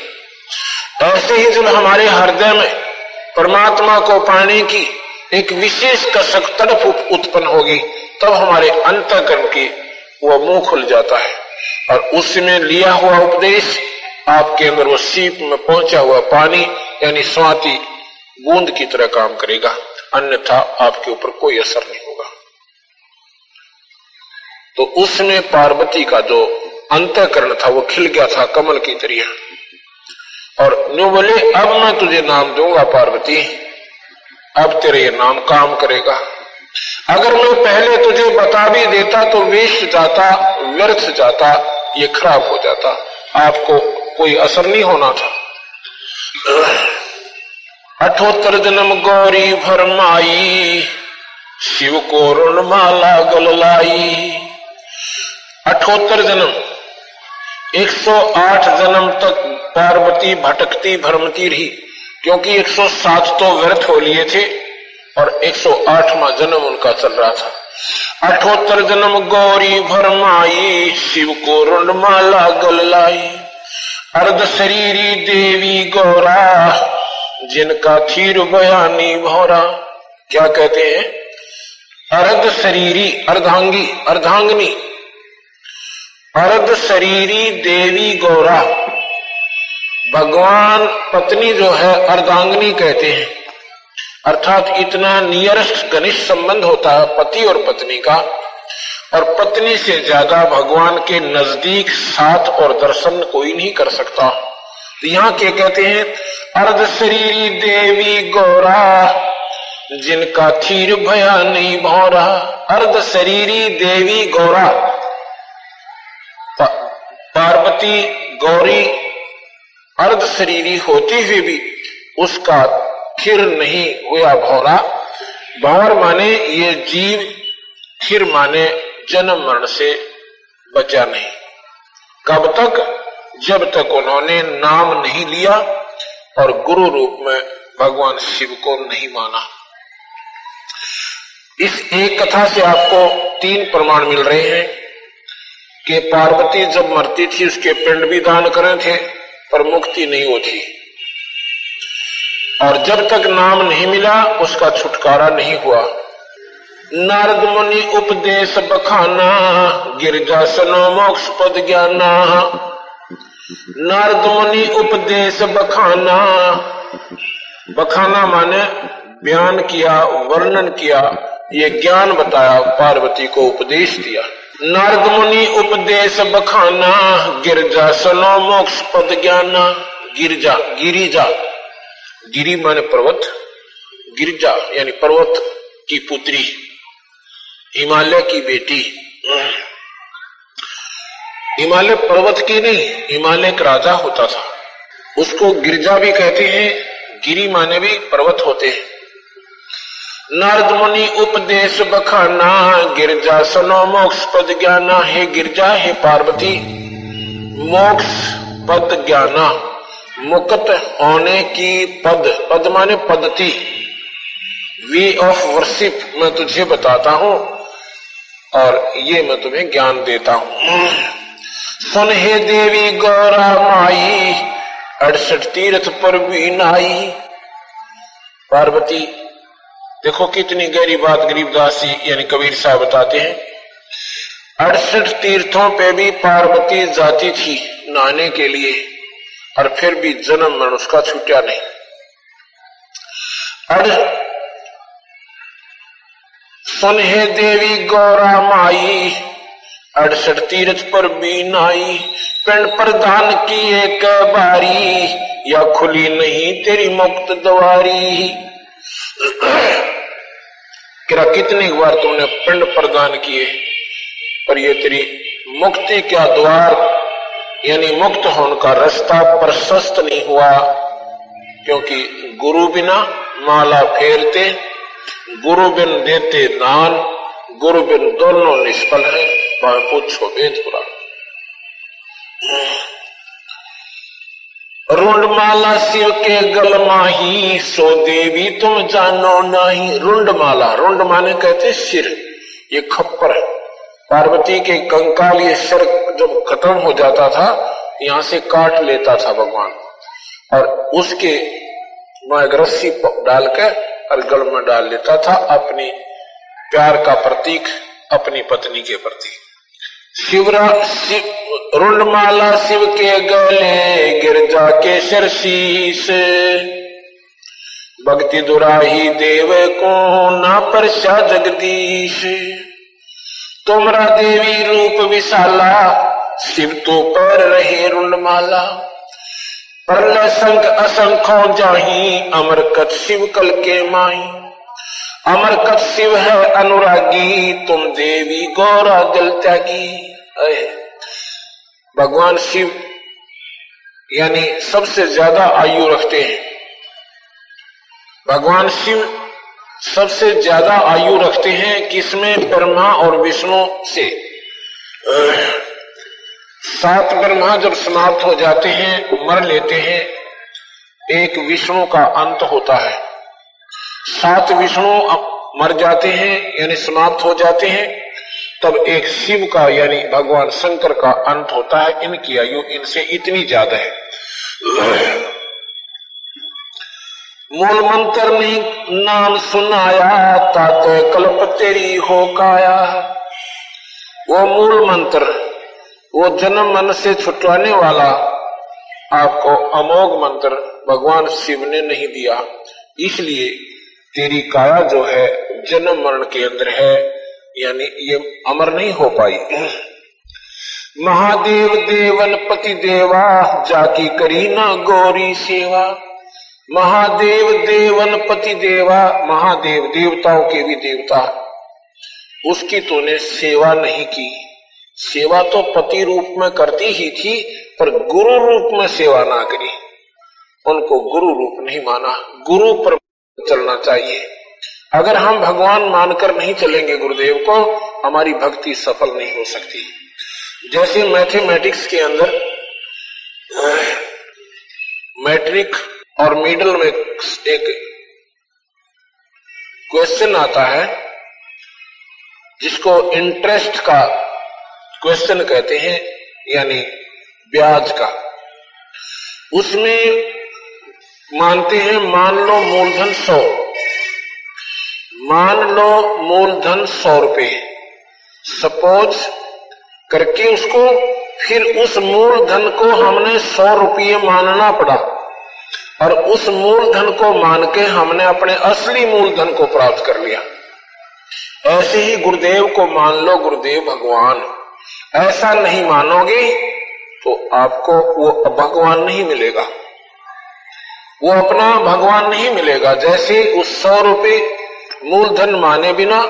ऐसे ही जब हमारे हृदय में परमात्मा को पाने की एक विशेष कसक तड़प उत्पन्न होगी। तब हमारे अंतकरण की वो मुँह खुल जाता है। और उसमें लिया हुआ उपदेश, आपके अंदर वो सीप में पहुँचा हुआ पानी, यानी स्वाति, बूंद की तरह काम करेगा। अन्यथा आपके ऊपर कोई असर नहीं होगा। तो उसमें पार्वती का जो अंतकरण था, वो खिल गया था कमल की तरह। और न्यू बोले, अब मैं तुझे नाम दूँगा पार्वती। अब तेरे ये नाम काम करेगा। अगर मैं पहले तुझे बता भी देता तो वेस्ट जाता, व्यर्थ जाता, ये खराब हो जाता। आपको कोई असर नहीं होना था। अठोत्तर जन्म गौरी भरमाई, शिव को ऋणमाला गललाई। अठोत्तर जन्म 108 जन्म तक पार्वती भटकती, भरमती रही, क्योंकि 107 तो व्यर्थ हो लिए थे। और 108वां जन्म उनका चल रहा था। अठोत्तर जन्म गौरी भरमाई शिव को रुंडमाला गल लाई। अर्ध शरीरी देवी गौरा, जिनका थीर बयानी भौरा। क्या कहते हैं? अर्ध शरीरी, अर्धांगी, अर्धांगनी। अर्ध शरीरी देवी गौरा। भगवान पत्नी जो है अर्धांगनी कहते हैं। अर्थात इतना नियरेस्ट घनिष्ठ संबंध होता है पति और पत्नी का, और पत्नी से ज़्यादा भगवान के नज़दीक साथ और दर्शन कोई नहीं कर सकता। तो यहाँ क्या कहते हैं? अर्ध शरीरी देवी गौरा, जिनका थीर भया नहीं भौरा। अर्ध शरीरी देवी गौरा। पार्वती गौरी अर्ध शरीरी होती हुई भी उसका खिर नहीं हुआ भौरा भौर माने ये जीव, खिर माने जन्म मरण से बचा नहीं। कब तक? जब तक उन्होंने नाम नहीं लिया और गुरु रूप में भगवान शिव को नहीं माना। इस एक कथा से आपको तीन प्रमाण मिल रहे हैं कि पार्वती जब मरती थी, उसके पिंड भी दान करे थे, पर मुक्ति नहीं होती और जब तक नाम नहीं मिला, उसका छुटकारा नहीं हुआ। नारद मुनि उपदेश बखाना, गिरजा सनो मोक्ष पद ज्ञाना। नारद मुनि उपदेश बखाना। बखाना माने बयान किया, वर्णन किया, ये ज्ञान बताया, पार्वती को उपदेश दिया। नारद मुनि उपदेश बखाना, गिरजा सनो मोक्ष पद ज्ञाना। गिरजा, गिरिजा। गिरी माने पर्वत, गिरजा, यानी पर्वत की पुत्री, हिमालय की बेटी। हिमालय पर्वत की नहीं, हिमालय का राजा होता था। उसको गिरजा भी कहते हैं गिरी माने भी पर्वत होते हैं। नारद मुनि उपदेश बखाना, गिरजा सनो, मोक्ष पद ज्ञाना, हे गिरजा, हे पार्वती, मोक्ष पद ज्ञाना। मुक्त होने की पद पद माने पद्धति वे ऑफ़ वर्शिप मैं तुझे बताता हूँ, और ये मैं तुम्हें ज्ञान देता हूँ। सुन हे देवी गौरा माई, अड़सठ तीर्थ पर भी नाई। पार्वती, देखो कितनी गहरी बात गरीबदास जी यानी कबीर साहब बताते हैं। अड़सठ तीर्थों पे भी पार्वती जाती थी नहाने के लिए। और फिर भी जन्म मरण उसका छूटा नहीं। अड़ सुन हे देवी गौरा माई, अड़सठ तीर्थ पर भी नाई, पिंड प्रदान की एक बारी, या खुली नहीं तेरी मुक्त द्वारी। किरा कितनी बार तुमने पिंड प्रदान किए, पर ये तेरी मुक्ति क्या द्वार यानी मुक्त होने का रास्ता प्रशस्त नहीं हुआ, क्योंकि गुरु बिना माला फेरते, गुरु बिन देते दान, गुरु बिन दोनों निष्फल है पूछो वेद पुरा रुंड माला शिव के गल माही, सो देवी तुम जानो नाही। रुंड माला रुंड माने कहते सिर, ये खप्पर है। पार्वती के कंकाल ये सर जब खत्म हो जाता था, यहाँ से काट लेता था भगवान। और उसके रस्सी डालकर और गल में डाल लेता था अपनी प्यार का प्रतीक, अपनी पत्नी के प्रति। शिवरा शिव रुंडमाला शिव के गले गिरजा के सिर शीश भक्ति दुराही देव को ना परशा जगदीश। तुमरा देवी रूप विशाला, शिव तो पर रहे रुंडमाला। परल संग असंखो जाही अमर कथ शिव कल के माई अमर कथ शिव है अनुरागी, तुम देवी गौरा दिल त्यागी। भगवान शिव, यानी सबसे ज़्यादा आयु रखते हैं। भगवान शिव सबसे ज़्यादा आयु रखते हैं किसमें? ब्रह्मा और विष्णु से। सात ब्रह्मा जब समाप्त हो जाते हैं, मर लेते हैं, एक विष्णु का अंत होता है। सात विष्णु मर जाते हैं, यानी समाप्त हो जाते हैं, तब एक शिव का, यानी भगवान शंकर का अंत होता है। इनकी आयु इनसे इतनी ज़्यादा है। मूल मंत्र नहीं नाम सुनाया, तात कल्प तेरी हो काया। वो मूल मंत्र, वो जन्म मन से छुटवाने वाला, आपको अमोघ मंत्र भगवान शिव ने नहीं दिया। इसलिए तेरी काया जो है, जन्म मरण के अंदर है, यानी ये अमर नहीं हो पाई। महादेव देवन पति देवा, जाकी करी ना गौरी सेवा। महादेव देवन पति देवा, महादेव देवताओं के भी देवता। उसकी तूने सेवा नहीं की। सेवा तो पति रूप में करती ही थी, पर गुरु रूप में सेवा ना करी। उनको गुरु रूप नहीं माना। गुरु पर चलना चाहिए। अगर हम भगवान मानकर नहीं चलेंगे गुरुदेव को, हमारी भक्ति सफल नहीं हो सकती। जैसे मैथमेटिक्स के अंदर मैट्रिक और मिडल में एक क्वेश्चन आता है, जिसको इंटरेस्ट का क्वेश्चन कहते हैं, यानी ब्याज का। उसमें मानते हैं, मान लो मूलधन सौ। मान लो मूलधन सौ रुपए। सपोज़ करके उसको, फिर उस मूलधन को हमने सौ रुपये मानना पड़ा। और उस मूलधन को मान के हमने अपने असली मूलधन को प्राप्त कर लिया। ऐसे ही गुरुदेव को मान लो, गुरुदेव भगवान। ऐसा नहीं मानोगे तो आपको वो भगवान नहीं मिलेगा। वो अपना भगवान नहीं मिलेगा। जैसे उस सौ रुपये मूलधन माने बिना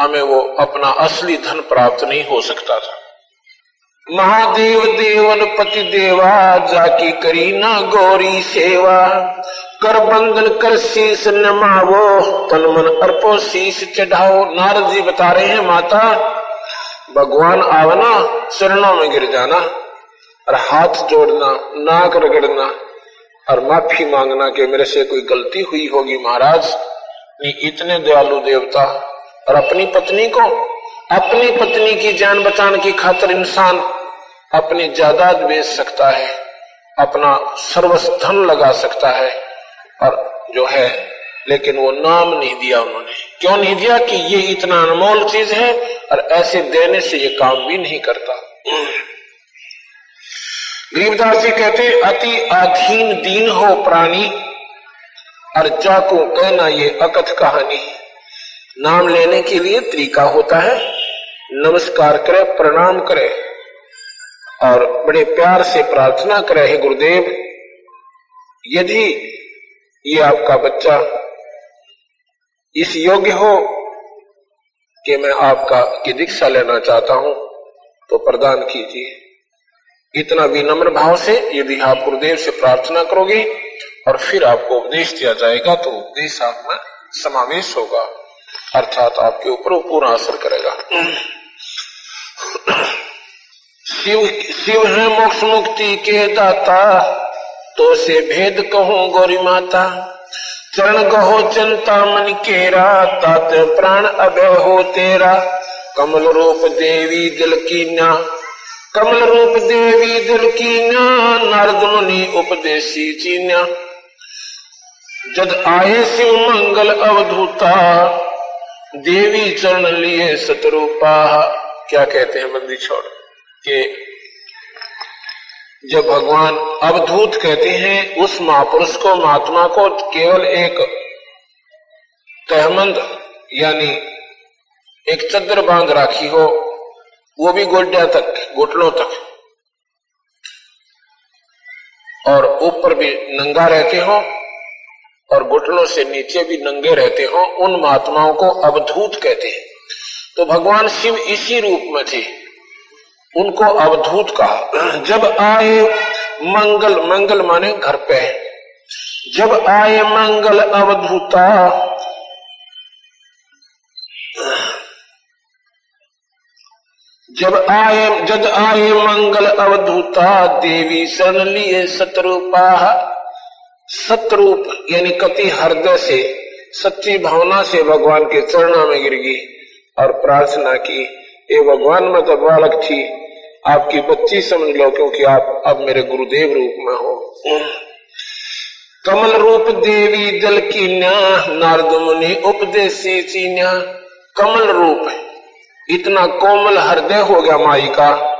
हमें वो अपना असली धन प्राप्त नहीं हो सकता था। महादेव देवन पति देवा, जाकी करी ना गौरी सेवा। कर बंदन कर शीश नमावो तन मन अर्पो शीश चढ़ाओ। नारद जी बता रहे हैं, माता, भगवान आवना, चरणों में गिर जाना और हाथ जोड़ना, नाक रगड़ना और माफ़ी मांगना कि मेरे से कोई गलती हुई होगी महाराज। इतने दयालु देवता और अपनी पत्नी को, अपनी पत्नी की जान बचाने की खातर इंसान अपनी जायदाद बेच सकता है, अपना सर्वस्थन लगा सकता है, और जो है, लेकिन वो नाम नहीं दिया उन्होंने। क्यों नहीं दिया कि ये इतना अनमोल चीज़ है, और ऐसे देने से ये काम भी नहीं करता? गरीबदास जी कहते, अति अधीन दीन हो प्राणी, और जाको कहना ये अकथ कहानी नाम लेने के लिए तरीका होता है, नमस्कार करे, प्रणाम करे। और बड़े प्यार से प्रार्थना करे, हे गुरुदेव, यदि ये आपका बच्चा इस योग्य हो कि मैं आपका की दीक्षा लेना चाहता हूँ तो प्रदान कीजिए। इतना विनम्र भाव से यदि आप गुरुदेव से प्रार्थना करोगे और फिर आपको उपदेश दिया जाएगा तो उपदेश आप में समावेश होगा, अर्थात आपके ऊपर पूरा असर करेगा। शिव शिव है मोक्ष मुक्ति के दाता तो से भेद कहूँ गौरी माता। चरण गहो चिंता मन केरा, तात प्राण अभय हो तेरा। कमल रूप देवी दिल की न्या कमल रूप देवी दिल की न्या नारद मुनि उपदेशी चीन्या जद आए शिव मंगल अवधूता, देवी चरण लिए सतरूपा। क्या कहते हैं बंदी छोड़? के जब भगवान अवधूत कहते हैं, उस महापुरुष को, महात्मा को केवल एक तहमंद, यानी एक चद्र बाँध राखी हो, वो भी गोड्या तक, घुटनों तक। और ऊपर भी नंगा रहते हो, और घुटनों से नीचे भी नंगे रहते हो, उन महात्माओं को अवधूत कहते हैं। तो भगवान शिव इसी रूप में थे। उनको अवधूत कहा। जब आए मंगल मंगल माने घर पे। जब आए मंगल अवधूता, जब आए जब आए मंगल अवधूता, देवी शरण लिए सतरूपा सतरूप यानी कति हृदय से, सच्ची भावना से भगवान के चरणों में गिर गई और प्रार्थना की। ये भगवान, में तो बालक थी। आपकी बच्ची समझ लो, क्योंकि आप अब मेरे गुरुदेव रूप में हो। कमल रूप देवी दल की न्या, नारद मुनि उपदेशी चीन्या कमल रूप इतना कोमल हृदय हो गया माई का।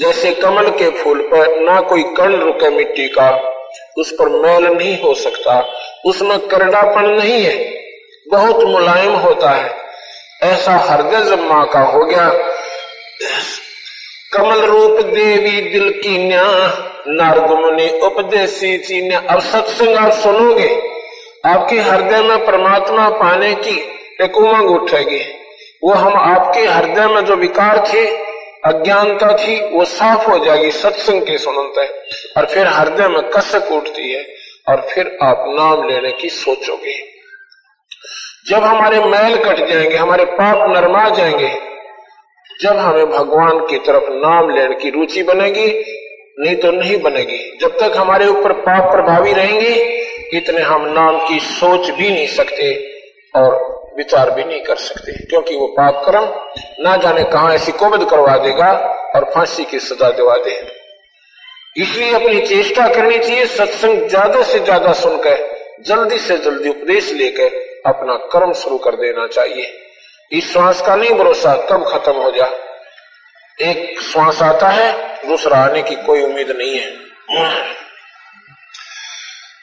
जैसे कमल के फूल पर ना कोई कण रुके मिट्टी का, उस पर मैल नहीं हो सकता। उसमें करडापन नहीं है। बहुत मुलायम होता है। ऐसा जब माँ का हो गया। कमल रूप देवी दिल की न्या, नारद मुनि उपदेशी चीन्या अब सत्संग आप सुनोगे। आपके हृदय में परमात्मा पाने की एक उमंग उठेगी। वो हम आपके हृदय में जो विकार थे, अज्ञानता थी, वो साफ़ हो जाएगी सत्संग के सुनते। और फिर हृदय में कसक उठती है, और फिर आप नाम लेने की सोचोगे। जब हमारे मैल कट जाएँगे, हमारे पाप नरमा जाएँगे, जब हमें भगवान की तरफ़ नाम लेने की रुचि बनेगी, नहीं तो नहीं बनेगी। जब तक हमारे ऊपर पाप प्रभावी रहेंगे, इतने हम नाम की सोच भी नहीं सकते और विचार भी नहीं कर सकते, क्योंकि वो पाप कर्म ना जाने कहा ऐसी कोबद करवा देगा और फांसी की सजा दिवा दे। इसलिए अपनी चेष्टा करनी चाहिए, सत्संग ज़्यादा से ज़्यादा सुनकर, जल्दी से जल्दी उपदेश लेकर अपना कर्म शुरू कर देना चाहिए। इस श्वास का नहीं भरोसा कब खत्म हो जा। एक श्वास आता है, दूसरा आने की कोई उम्मीद नहीं है।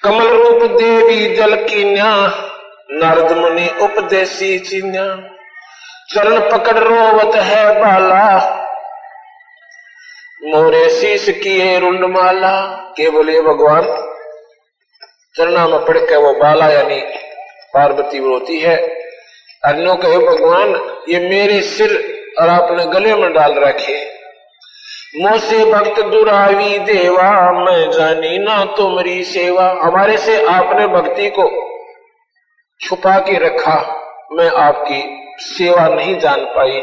कमल रूप देवी जल की न्या नारद मुनि उपदेशी चिन्या। चरण पकड़ रोवत है बाला। मोरे शीश किए रुंड माला। के बोले भगवान चरणा में पड़ के वो बाला यानी पार्वती होती है। अन्यों कहे भगवान, ये मेरे सिर और आपने गले में डाल रखे मोसे भक्त दुरावी देवा, मैं जानी ना तुम्हारी सेवा। हमारे से आपने भक्ति को छुपा के रखा। मैं आपकी सेवा नहीं जान पाई।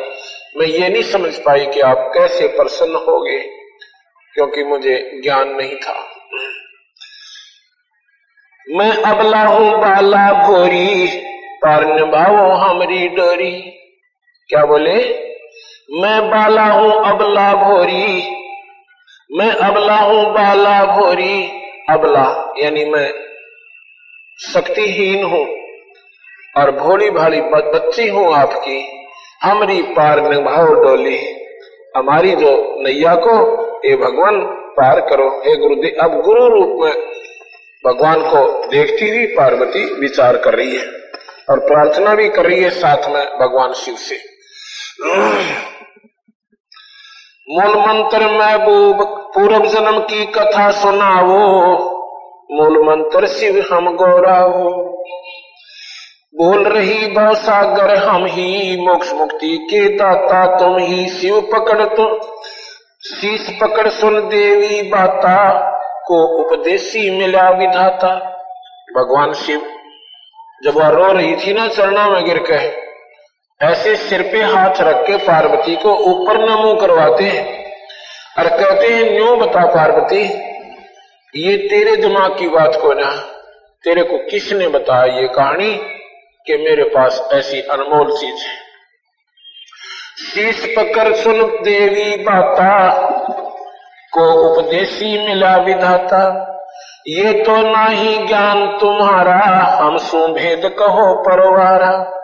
मैं ये नहीं समझ पाई कि आप कैसे प्रसन्न होगे क्योंकि मुझे ज्ञान नहीं था। मैं अबला हूँ बाला भोरी पर निभाओ हमारी डोरी। क्या बोले? मैं बाला हूँ अबला भोरी, मैं अबला हूँ बाला भोरी। अबला, यानी मैं शक्तिहीन हूँ और भोली भाली बच्ची हूँ आपकी। हमारी पार निभाओ डोली। हमारी जो नैया को ये भगवान पार करो। हे गुरुदेव, अब गुरु रूप में भगवान को देखती हुई पार्वती विचार कर रही है और प्रार्थना भी कर रही है साथ में भगवान शिव से। मूल मंत्र महबूब पूर्व जन्म की कथा सुनाओ। मूल मंत्र शिव हम गौराओ। बोल रही सागर, हम ही मोक्ष मुक्ति के दाता, तुम ही शिव पकड़ तुम शीश पकड़ सुन देवी बाता। को उपदेशी मिला विधाता। भगवान शिव, जब वह रो रही थी ना चरणा में गिर के ऐसे सिर पे हाथ रख के पार्वती को ऊपर न मुँह करवाते हैं और कहते हैं, न्यू बता पार्वती, ये तेरे दिमाग की बात को ना, तेरे को किसने बताया ये कहानी कि मेरे पास ऐसी अनमोल चीज़ है? शीश पकड़ सुन देवी बाता को उपदेशी मिला विधाता। ये तो ना ही ज्ञान तुम्हारा, हम सुभेद कहो परवारा।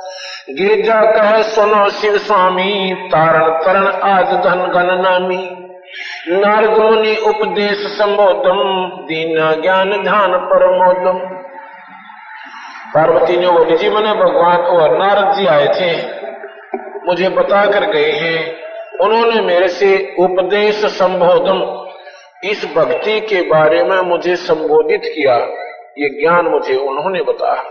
गिरजा कह, सुनो शिव स्वामी, तारण तरण आज धन गण नामी। नारद मुनि उपदेश संबोधम, दीना ज्ञान ध्यान परमोदम। पार्वती ने बोली, जी मैंने भगवान और नारद जी आए थे। मुझे बता कर गए हैं उन्होंने मेरे से उपदेश संबोधन, इस भक्ति के बारे में मुझे संबोधित किया। ये ज्ञान मुझे उन्होंने बताया।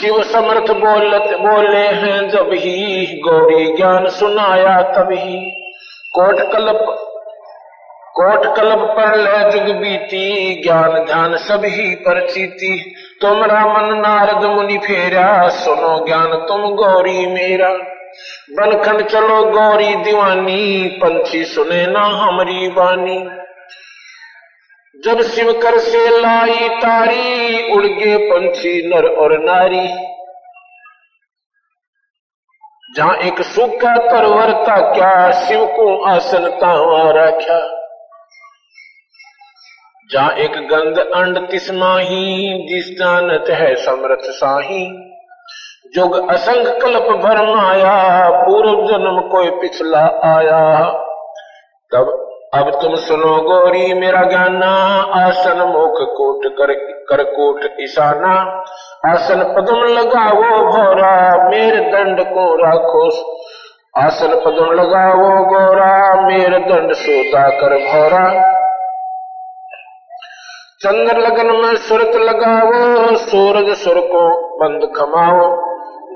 शिव समर्थ बोलत, बोले हैं, जब ही गौरी ज्ञान सुनाया तभी कोट कल्प कोट कल्प पर ले जुग बीती, ज्ञान ध्यान सभी पर चीती। तुम रामन नारद मुनि फेरा, सुनो ज्ञान तुम गौरी मेरा। बनखंड चलो गौरी दीवानी, पंछी सुने ना हमारी वानी। जब शिव कर से लाई तारी उड़ गे पंछी नर और नारी। जहाँ एक सूखा तरवर था, क्या शिव को आसन तावा रखा जहाँ एक गंध अंड तिसमाही जिस जानत है समर्थ साही। जोग असंग कल्प भर माया, पूर्व जन्म कोई पिछला आया। तब, अब तुम सुनो गौरी मेरा ज्ञाना, आसन मुख कोट कर कर कोट ईशाना। आसन पदम लगाओ भोरा, मेरे दंड को राखो। आसन पदम लगाओ गौरा, मेरे दंड सोता कर भोरा। चंद्र लगन में सुरत लगाओ, सूरज सुर को बंद खमाओ।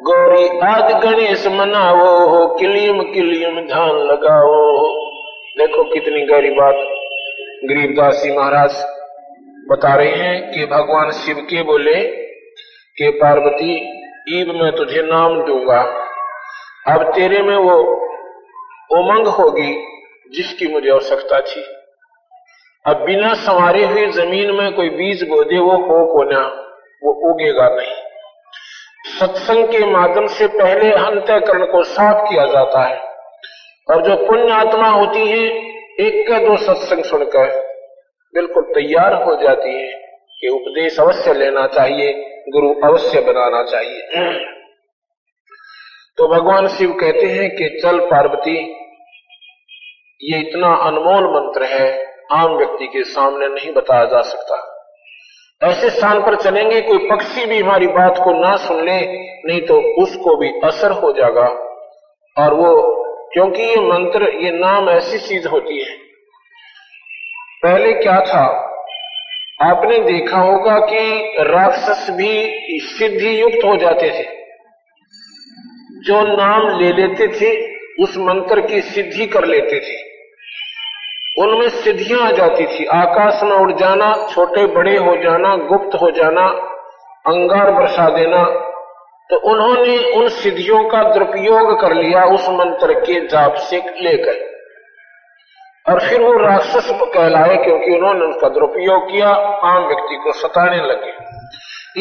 गौरी आज गणेश मनावो हो किलियम किलियम ध्यान लगाओ देखो कितनी गहरी बात गरीबदास जी महाराज बता रहे हैं कि भगवान शिव के बोले कि पार्वती ईब मैं तुझे नाम दूँगा। अब तेरे में वो उमंग होगी जिसकी मुझे आवश्यकता थी। अब बिना संवारे हुई ज़मीन में कोई बीज बो दे वो हो को ना, वो उगेगा नहीं। सत्संग के माध्यम से पहले अंतकरण को साफ़ किया जाता है। और जो पुण्य आत्मा होती है, एक का दो सत्संग सुनकर बिल्कुल तैयार हो जाती है कि उपदेश अवश्य लेना चाहिए, गुरु अवश्य बनाना चाहिए। तो भगवान शिव कहते हैं कि, चल पार्वती, ये इतना अनमोल मंत्र है, आम व्यक्ति के सामने नहीं बताया जा सकता। ऐसे स्थान पर चलेंगे, कोई पक्षी भी हमारी बात को ना सुन ले, नहीं तो उसको भी असर हो जाएगा। और वो, क्योंकि ये मंत्र, ये नाम ऐसी चीज़ होती है। पहले क्या था? आपने देखा होगा कि राक्षस भी सिद्धि युक्त हो जाते थे। जो नाम ले लेते थे, उस मंत्र की सिद्धि कर लेते थे। उनमें सिद्धियाँ आ जाती थी। आकाश में उड़ जाना, छोटे बड़े हो जाना, गुप्त हो जाना, अंगार बरसा देना तो उन्होंने उन सिद्धियों का दुरुपयोग कर लिया उस मंत्र के जाप से लेकर। और फिर वो राक्षस कहलाए क्योंकि उन्होंने उसका दुरुपयोग किया, आम व्यक्ति को सताने लगे।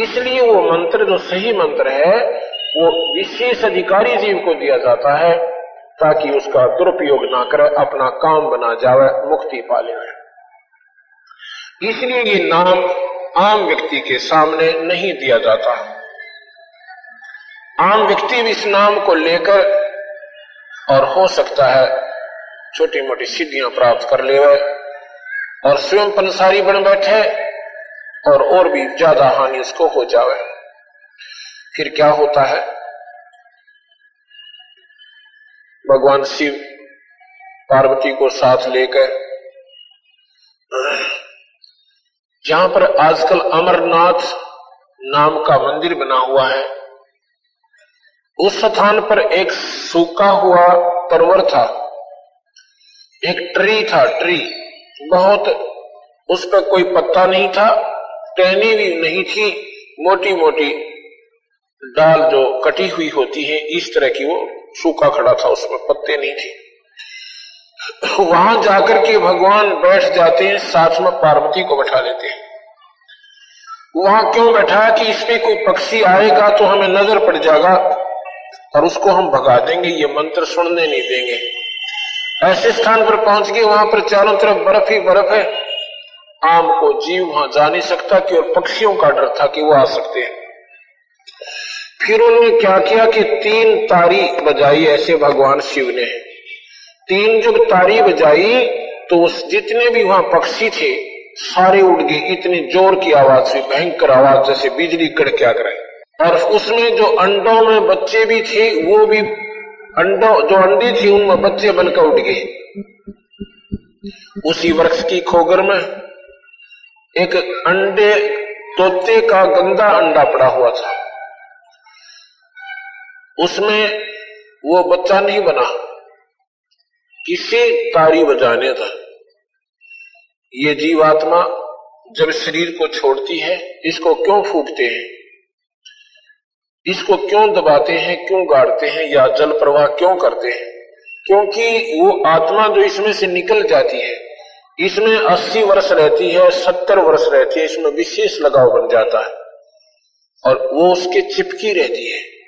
इसलिए वो मंत्र, जो सही मंत्र है, वो विशेष अधिकारी जीव को दिया जाता है। ताकि उसका दुरुपयोग ना करे, अपना काम बना जावे, मुक्ति पा ले इसलिए ये नाम आम व्यक्ति के सामने नहीं दिया जाता। आम व्यक्ति भी इस नाम को लेकर और हो सकता है छोटी मोटी सिद्धियाँ प्राप्त कर ले और स्वयं पंसारी बन बैठे और और भी ज़्यादा हानि उसको हो जावे। फिर क्या होता है? भगवान शिव पार्वती को साथ लेकर, जहाँ पर आजकल अमरनाथ नाम का मंदिर बना हुआ है, उस स्थान पर एक सूखा हुआ तरवर था, एक ट्री था ट्री बहुत उस पर कोई पत्ता नहीं था, टहनी भी नहीं थी मोटी मोटी डाल जो कटी हुई होती है, इस तरह की वो सूखा खड़ा था उसमें पत्ते नहीं थे। वहाँ जाकर के भगवान बैठ जाते हैं, साथ में पार्वती को बैठा लेते हैं। वहाँ क्यों बैठा कि इसमें कोई पक्षी आएगा तो हमें नज़र पड़ जाएगा और उसको हम भगा देंगे, ये मंत्र सुनने नहीं देंगे। ऐसे स्थान पर पहुँच गए वहाँ पर चारों तरफ़ बर्फ़ ही बर्फ़ है। आम को जीव वहाँ जा नहीं सकता कि और पक्षियों का डर था कि वो आ सकते हैं। फिर उन्होंने क्या किया कि तीन तारी बजाई ऐसे भगवान शिव ने। तीन जब तारी बजाई तो उस जितने भी वहाँ पक्षी थे, सारे उड़ गए। इतनी ज़ोर की आवाज़ हुई भयंकर आवाज़ जैसे बिजली कड़क्या करे और उसमें जो अंडों में बच्चे भी थे, वो भी अंडों, जो अंडी थी, उनमें बच्चे बनकर उठ गए। उसी वृक्ष की खोगर में एक अंडे तोते का गंदा अंडा पड़ा हुआ था। उसमें वो बच्चा नहीं बना। किसी तारी बजाने था ये जीवात्मा जब शरीर को छोड़ती है, इसको क्यों फूकते हैं? इसको क्यों दबाते हैं, क्यों गाड़ते हैं, या जल प्रवाह क्यों करते हैं? क्योंकि वो आत्मा जो इसमें से निकल जाती है, इसमें 80 वर्ष रहती है 70 वर्ष रहती है, इसमें विशेष लगाव बन जाता है। और वो उसके चिपकी रहती है।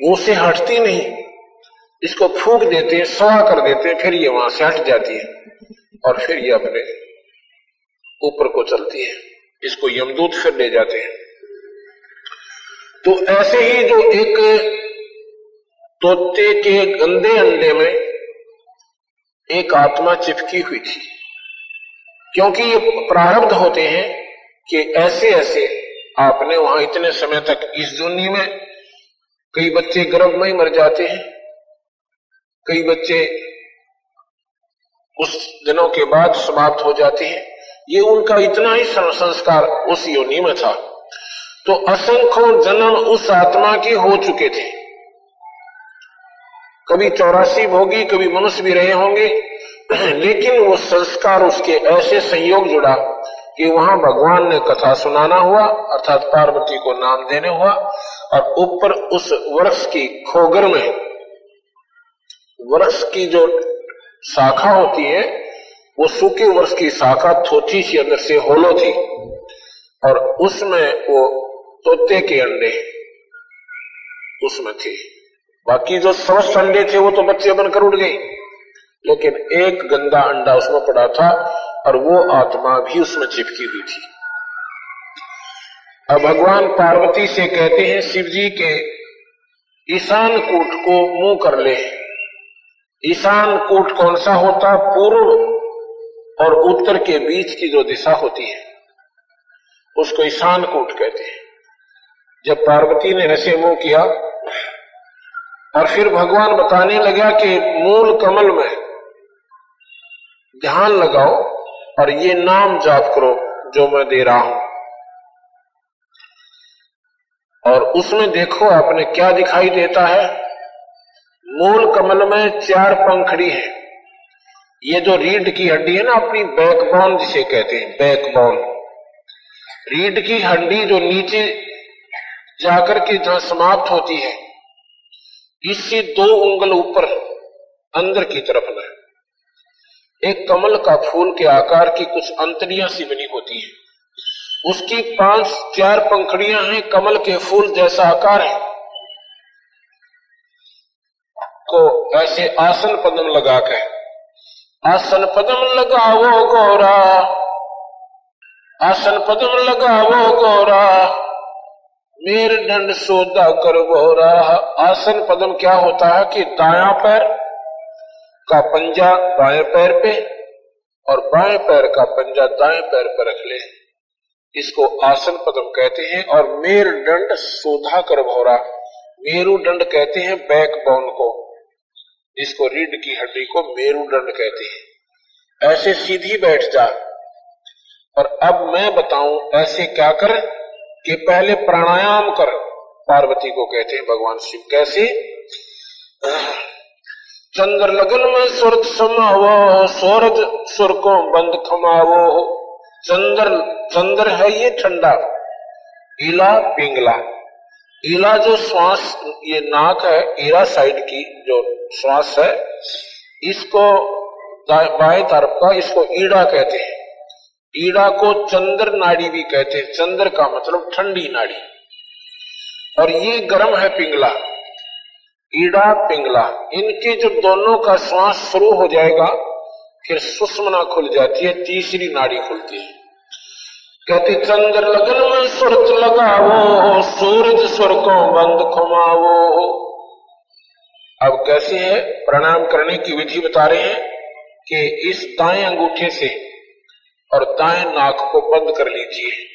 वो से हटती नहीं। इसको फूक देते हैं सवा कर देते हैं, फिर ये वहाँ से हट जाती है और फिर ये अपने ऊपर को चलती है। इसको यमदूत फिर ले जाते हैं। तो ऐसे ही जो एक तोते के गंदे अंडे में एक आत्मा चिपकी हुई थी, क्योंकि ये प्रारब्ध होते हैं कि ऐसे ऐसे आपने वहाँ इतने समय तक इस दुनिया में कई बच्चे गर्भ में ही मर जाते हैं। कई बच्चे उस दिनों के बाद समाप्त हो जाते हैं। ये उनका इतना ही संस्कार उस योनि में था। तो असंख्यों जन्म उस आत्मा के हो चुके थे। कभी चौरासी भोगी, कभी मनुष्य भी रहे होंगे। <clears throat> लेकिन वो संस्कार उसके ऐसे संयोग जुड़ा कि वहाँ भगवान ने कथा सुनाना हुआ, अर्थात पार्वती को नाम देने हुआ। और ऊपर उस वृक्ष की खोगर में, वृक्ष की जो शाखा होती है, वो सूखे वृक्ष की शाखा थोथी सी अंदर से होलो थी और उसमें वो तोते के अंडे उसमें थे। बाकी जो स्वस्थ अंडे थे वो तो बच्चे बनकर उड़ गए, लेकिन एक गंदा अंडा उसमें पड़ा था और वो आत्मा भी उसमें चिपकी हुई थी। अब भगवान पार्वती से कहते हैं शिव जी के ईशान कूट को मुँह कर ले। ईशान कूट कौन सा होता? पूर्व और उत्तर के बीच की जो दिशा होती है, उसको ईशान कूट कहते हैं। जब पार्वती ने ऐसे मुँह किया, और फिर भगवान बताने लगा कि मूल कमल में ध्यान लगाओ, और ये नाम जाप करो जो मैं दे रहा हूँ। और उसमें देखो आपने क्या दिखाई देता है। मूल कमल में चार पंखड़ी है। ये जो रीढ़ की हड्डी है ना अपनी बैकबोन जिसे कहते हैं, बैकबोन। रीढ़ की हड्डी जो नीचे जाकर के जहाँ समाप्त होती है, इससे दो उंगल ऊपर, अंदर की तरफ़ में एक कमल का फूल के आकार की कुछ अंतरिया सी बनी होती है। उसकी पाँच चार पंखड़ियाँ हैं, कमल के फूल जैसा आकार है। को ऐसे आसन पदम लगा के। आसन पदम लगावो गौरा। आसन पदम लगावो गौरा। मेर दंड सोदा कर गौरा आसन पदम क्या होता है कि दाया पैर का पंजा बाएँ पैर पे और बाएँ पैर का पंजा दाएँ पैर पर रख ले। इसको आसन पदम कहते हैं और मेर दंड सोधा कर भौरा। मेरु दंड कहते हैं बैक बोन को। जिसको रीढ़ की हड्डी को मेरुदंड कहते हैं। ऐसे सीधी बैठ जा। और अब मैं बताऊँ ऐसे क्या कर कि पहले प्राणायाम कर, पार्वती को कहते हैं भगवान शिव, कैसे? चंद्र लगन में सुरत समावो, सूरज सुर को बंद खमावो। चंद्र चंद्र है ये ठंडा। ईला, पिंगला। ईला जो श्वास, ये नाक है ईरा साइड की जो श्वास है, इसको बाएँ तरफ़ का इसको ईड़ा कहते हैं। ईड़ा को चंद्र नाड़ी भी कहते हैं। चंद्र का मतलब ठंडी नाड़ी। और ये गर्म है पिंगला। ईड़ा, पिंगला। इनके जब दोनों का श्वास शुरू हो जाएगा फिर सुषमना खुल जाती है, तीसरी नाड़ी खुलती है। कहते, चंद्र लगन में सुरत लगावो, सूरज सुर को बंद खुमावो अब कैसे है? प्रणाम करने की विधि बता रहे हैं कि इस दाएँ अंगूठे से और दाएँ नाक को बंद कर लीजिए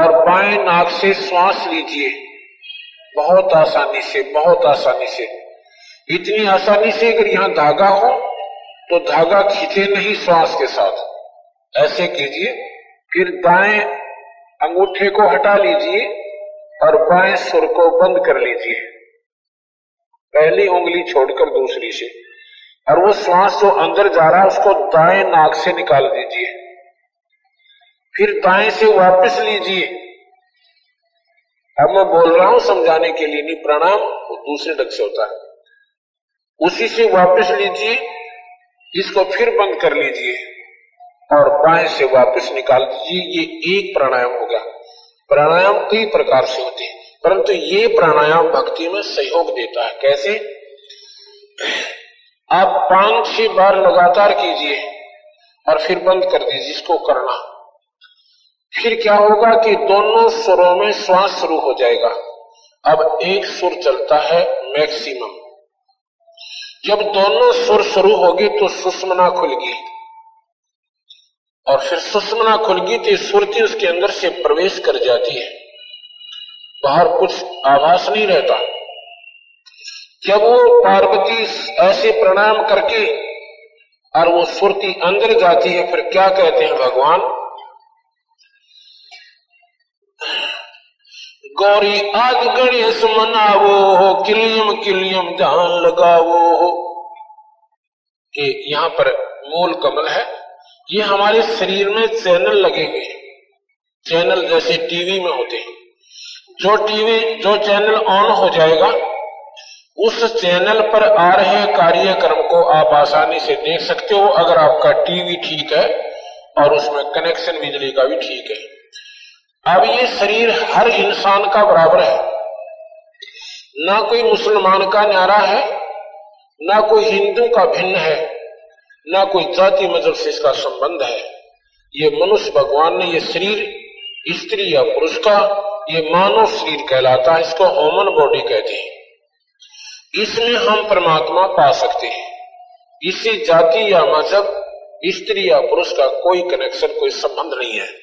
और बाएँ नाक से श्वास लीजिए। बहुत आसानी से, बहुत आसानी से। इतनी आसानी से अगर यहाँ धागा हो तो धागा खींचे नहीं श्वास के साथ। ऐसे कीजिए, फिर दाएँ अंगूठे को हटा लीजिए और बाएँ सुर को बंद कर लीजिए। पहली उंगली छोड़कर दूसरी से। और वो श्वास जो अंदर जा रहा है, उसको दाएँ नाक से निकाल दीजिए। फिर दाएँ से वापस लीजिए। अब मैं बोल रहा हूँ समझाने के लिए, नहीं प्रणाम दूसरे ढंग से होता है। उसी से वापस लीजिए। इसको फिर बंद कर लीजिए और बाएँ से वापस निकाल दीजिए। ये एक प्राणायाम होगा। प्राणायाम कई प्रकार से होते हैं, परंतु ये प्राणायाम भक्ति में सहयोग देता है। कैसे? आप पाँच छह बार लगातार कीजिए और फिर बंद कर दीजिए इसको करना। फिर क्या होगा कि दोनों सुरों में श्वास शुरू हो जाएगा। अब एक सुर चलता है मैक्सिमम। जब दोनों सुर शुरू होगी तो सुषमना खुलगी। और फिर सुषमना खुल गई तो सुरती उसके अंदर से प्रवेश कर जाती है। बाहर कुछ आभास नहीं रहता। जब वो पार्वती ऐसे प्रणाम करके और वो सुरती अंदर जाती है, फिर क्या कहते हैं भगवान? गौरी आदि गणेश मनावो हो, किलियम किलियम जान लगावो हो। कि यहाँ पर मूल कमल है, ये हमारे शरीर में चैनल लगे हुए चैनल जैसे टीवी में होते हैं। जो टीवी, जो चैनल ऑन हो जाएगा, उस चैनल पर आ रहे कार्यक्रम को आप आसानी से देख सकते हो, अगर आपका टीवी ठीक है, और उसमें कनेक्शन बिजली का भी ठीक है। अब ये शरीर हर इंसान का बराबर है। ना कोई मुसलमान का न्यारा है, ना कोई हिंदू का भिन्न है, ना कोई जाति मज़हब से इसका संबंध है। ये मनुष्य भगवान ने ये शरीर, स्त्री या पुरुष का, ये मानव शरीर कहलाता है, इसको ह्यूमन बॉडी कहते हैं। इसमें हम परमात्मा पा सकते हैं। इसी जाति या मज़हब, स्त्री या पुरुष का कोई कनेक्शन कोई संबंध नहीं है।